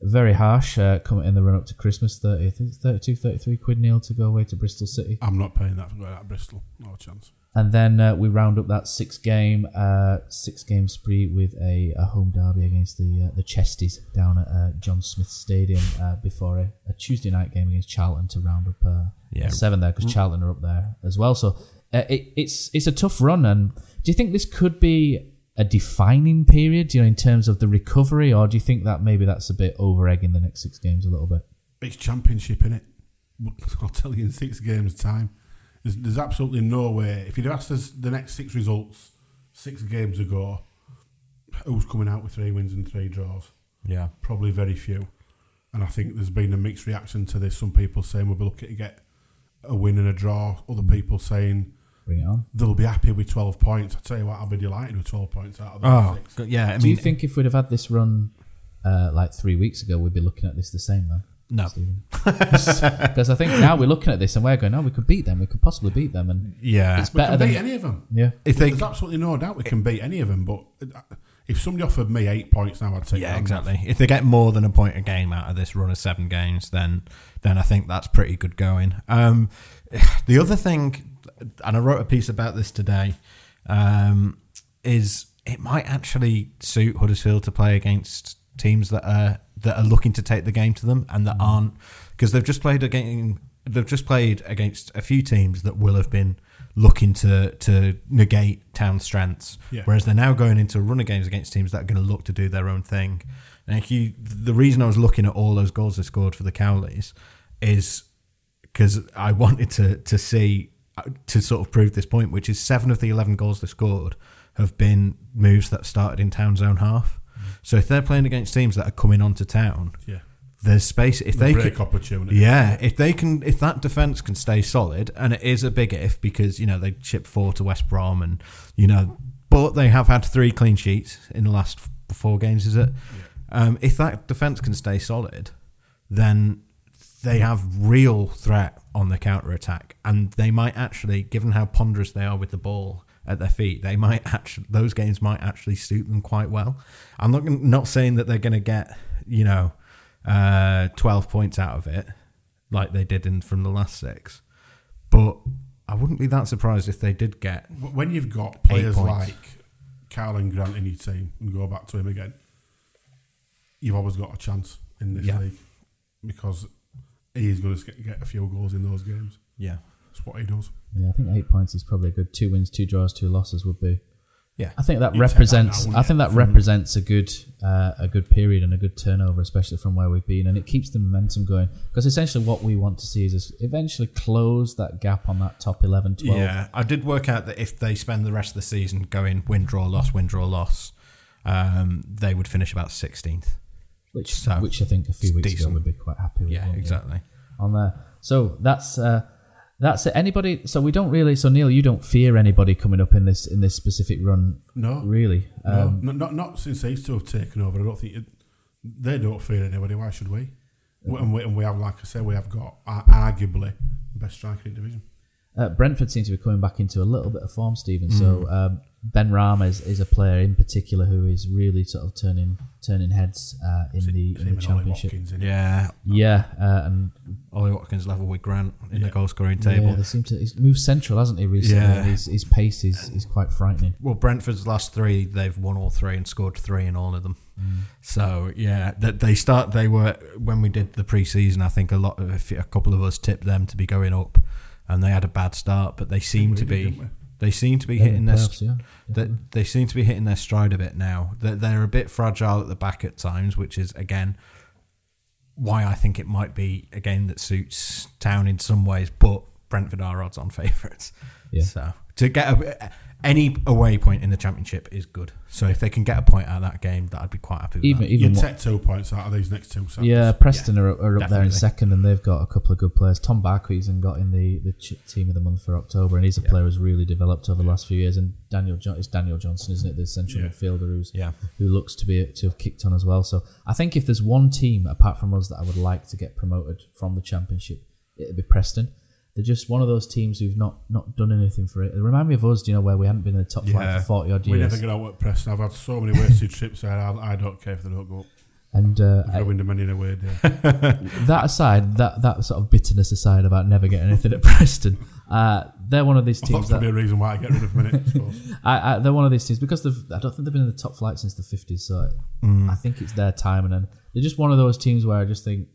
very harsh. Uh, coming in the run up to Christmas, 30, I think it's 32, 33 quid nil to go away to Bristol City. I'm not paying that for going out of Bristol. No chance. And then uh, we round up that six game uh, six game spree with a, a home derby against the uh, the Chesties down at uh, John Smith Stadium uh, before a, a Tuesday night game against Charlton to round up uh, Yeah. seven there because Charlton are up there as well. So uh, it, it's it's a tough run. And do you think this could be a defining period, you know, in terms of the recovery, or do you think that maybe that's a bit over egging the next six games a little bit? It's championship, in it. I'll tell you in six games' time. There's, there's absolutely no way. If you'd have asked us the next six results six games ago, who's coming out with three wins and three draws. Yeah. Probably very few. And I think there's been a mixed reaction to this. Some people saying we'll be lucky to get a win and a draw. Other people saying Bring it on. they'll be happy with 12 points. I tell you what, I'll be delighted with 12 points out of the Oh, six. yeah. I Do you think if we'd have had this run uh, like three weeks ago, we'd be looking at this the same then? No. Because I think now we're looking at this and we're going, oh, we could beat them. We could possibly beat them. And Yeah. it's We better can than beat any of them. Yeah. If they- There's absolutely no doubt we can beat any of them. But if somebody offered me eight points now, I'd take yeah, that. exactly. If they get more than a point a game out of this run of seven games, then then I think that's pretty good going. Um, the other thing, and I wrote a piece about this today, um, is it might actually suit Huddersfield to play against teams that are that are looking to take the game to them and that aren't because they've just played against they've just played against a few teams that will have been looking to to negate town strengths Yeah. whereas they're now going into runner games against teams that are going to look to do their own thing and if you the reason I was looking at all those goals they scored for the Cowleys is because I wanted to to see uh, to sort of prove this point, which is seven of the eleven goals they scored have been moves that started in town's own half. So if they're playing against teams that are coming onto town, Yeah. there's space. If The they break can, opportunity. yeah, if they can, if that defense can stay solid, and it is a big if because you know they chip four to West Brom, and you know, but they have had three clean sheets in the last four games. Is it? Um, if that defense can stay solid, then they have real threat on the counter attack, and they might actually, given how ponderous they are with the ball at their feet, they might actually those games might actually suit them quite well. I'm not not saying that they're going to get you know uh, 12 points out of it like they did in from the last six, but I wouldn't be that surprised if they did get When you've got players like Karlan Grant in your team, and go back to him again, you've always got a chance in this Yeah. league because he is going to get a few goals in those games. Yeah. That's what he does. Yeah, I think eight points is probably a good. Two wins, two draws, two losses would be. Yeah. I think that You'd that represents. now, I think that represents a good, uh, a good period and a good turnover, especially from where we've been, and it keeps the momentum going. Because essentially, what we want to see is us eventually close that gap on that top 11, 12. Yeah, I did work out that if they spend the rest of the season going win, draw, loss, win, draw, loss, um, they would finish about 16th. which So, which I think a few weeks decent. ago would be quite happy with. Yeah, exactly. On there, so that's uh, that's it. Anybody? So we don't really. So Neil, you don't fear anybody coming up in this in this specific run. No. really. No, Um, no, not not since these two have taken over. I don't think it, they don't fear anybody. Why should we? We- And we, and we have, like I said, we have got uh, arguably the best striker in the division. Uh, Brentford seems to be coming back into a little bit of form, Stephen. Mm. So um, Benrahma is, is a player in particular who is really sort of turning turning heads uh, in the, in the championship. Watkins. Yeah. Yeah, uh, and Ollie Watkins level with Grant in the Yeah. goal scoring table. yeah, they seem to. He's moved central, hasn't he? Recently, Yeah. his, his pace is, is quite frightening. Well, Brentford's last three, they've won all three and scored three in all of them. Mm. So yeah, that they start. They were when we did the preseason. I think a lot of a couple of us tipped them to be going up, and they had a bad start, but they seem to be. didn't we? They seem to be Yeah, hitting their playoffs, yeah, that they seem to be hitting their stride a bit now. That they're a bit fragile at the back at times, which is again why I think it might be a game that suits Town in some ways, but Brentford are odds on favourites. Yeah. So to get a, any away point in the championship is good. So if they can get a point out of that game, that I'd be quite happy with. Even that. even You'd what- take two points out of these next two. Saturdays. Yeah, Preston are, are up there in second, and they've got a couple of good players. Tom Barkhuizen and got in the, the ch- team of the month for October, and he's a player who's really developed over the last few years. And Daniel, jo- it's Daniel Johnson, isn't it, the central Yeah. midfielder who's Yeah. who looks to be to have kicked on as well. So I think if there's one team apart from us that I would like to get promoted from the championship, it'd be Preston. They're just one of those teams who've not not done anything for it. They remind me of us, you know, where we haven't been in the top flight Yeah. for forty odd We never get out at Preston. I've had so many wasted trips there. I, I don't care if they don't go up. and uh, I've ruined them in a way day. that aside, that that sort of bitterness aside about never getting anything at Preston, uh, they're one of these That's teams probably that a reason why I get rid of them. I. I, I, they're one of these teams because they've, I don't think they've been in the top flight since the fifties. So Mm. I think it's their time, and then they're just one of those teams where I just think,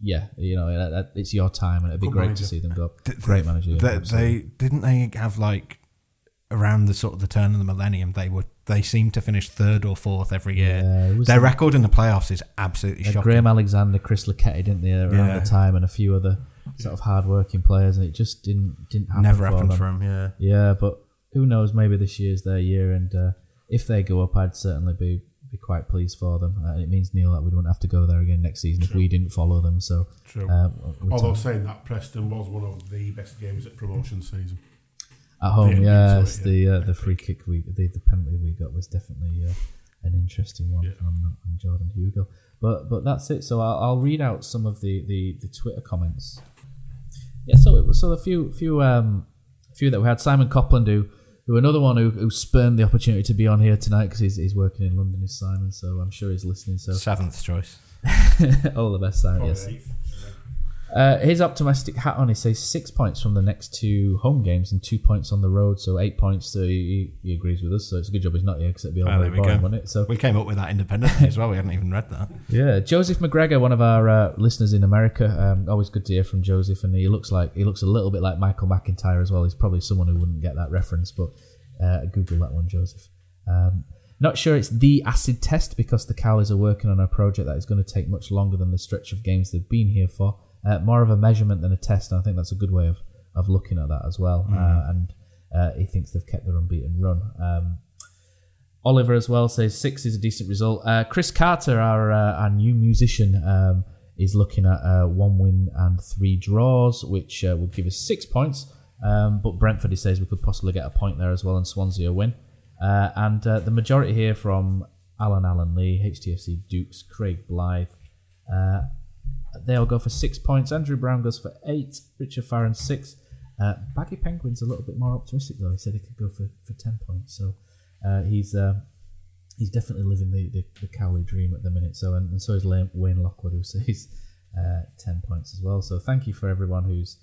yeah, you know, that, that, it's your time, and it'd be Good great manager. to see them go. Th- Great manager. yeah, They, they didn't they have like around the sort of the turn of the millennium. They were they seem to finish third or fourth every year. Yeah, Their a- record in the playoffs is absolutely shocking. Graham Alexander, Chris Lucketti, didn't they, around Yeah. the time, and a few other sort of hard-working players, and it just didn't didn't happen. Never for happened them. for 'em, yeah. yeah, but who knows? Maybe this year's their year, and uh, if they go up, I'd certainly be be quite pleased for them. Uh, it means Neil that we wouldn't have to go there again next season if we didn't follow them. So True. uh, Although talk- saying that, Preston was one of the best games at promotion season. At home, The- yes, sorry, the uh, the free kick we the, the penalty we got was definitely uh, an interesting one from, from Jordan Hugill. But but that's it. So I'll, I'll read out some of the, the, the Twitter comments. Yeah, so it was so the few few um few that we had Simon Copland who who another one who, who spurned the opportunity to be on here tonight because he's, he's working in London is Simon. So I'm sure he's listening. So Seventh choice. all the best, Simon. Yes. Uh, his optimistic hat on. He says six points from the next two home games and two points on the road, so eight points. So he, he agrees with us. So it's a good job he's not here because it'd be all very there we boring, go. wouldn't it? So we came up with that independently as well. We hadn't even read that. yeah, Joseph McGregor, one of our uh, listeners in America. Um, always good to hear from Joseph, and he looks like he looks a little bit like Michael McIntyre as well. He's probably someone who wouldn't get that reference, but uh, Google that one, Joseph. Um, not sure it's the acid test because the Cowleys are working on a project that is going to take much longer than the stretch of games they've been here for. Uh, more of a measurement than a test, and I think that's a good way of, of looking at that as well. Mm. Uh, and uh, he thinks they've kept their unbeaten run. Um, Oliver as well says six is a decent result. Uh, Chris Carter, our uh, our new musician, um, is looking at uh, one win and three draws, which uh, would give us six points. Um, but Brentford, he says we could possibly get a point there as well, and Swansea a win. Uh, and uh, the majority here from Alan Allen Lee, HTFC Dukes, Craig Blythe. They all go for six points. Andrew Brown goes for eight. Richard Farron six. Uh, Baggy Penguin's a little bit more optimistic though. He said he could go for, for ten points. So uh, he's uh, he's definitely living the, the, the Cowley dream at the minute. So and, and so is Wayne Lockwood who says uh, ten points as well. So thank you for everyone who's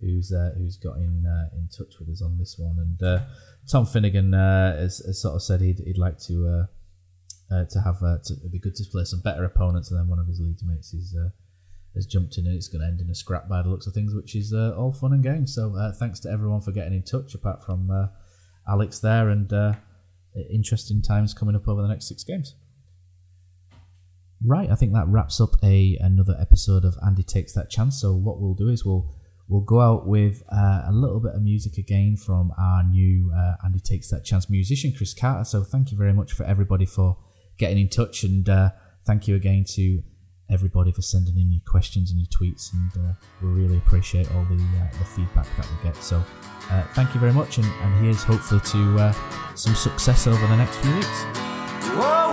who's uh, who's got in uh, in touch with us on this one. And uh, Tom Finnegan uh, has, has sort of said he'd, he'd like to uh, to have to, it'd be good to play some better opponents. And then one of his Leeds mates is. Has jumped in and it's going to end in a scrap by the looks of things, which is uh, all fun and games. So uh, thanks to everyone for getting in touch, apart from uh, Alex there, and uh, interesting times coming up over the next six games. Right, I think that wraps up a another episode of Andy takes that chance. So what we'll do is we'll we'll go out with uh, a little bit of music again from our new uh, Andy takes that chance musician Chris Carter. So thank you very much for everybody for getting in touch, and thank you again to everybody for sending in your questions and your tweets, and uh, we really appreciate all the uh, the feedback that we get. So uh, thank you very much, and, and here's hopefully to uh, some success over the next few weeks. Oh,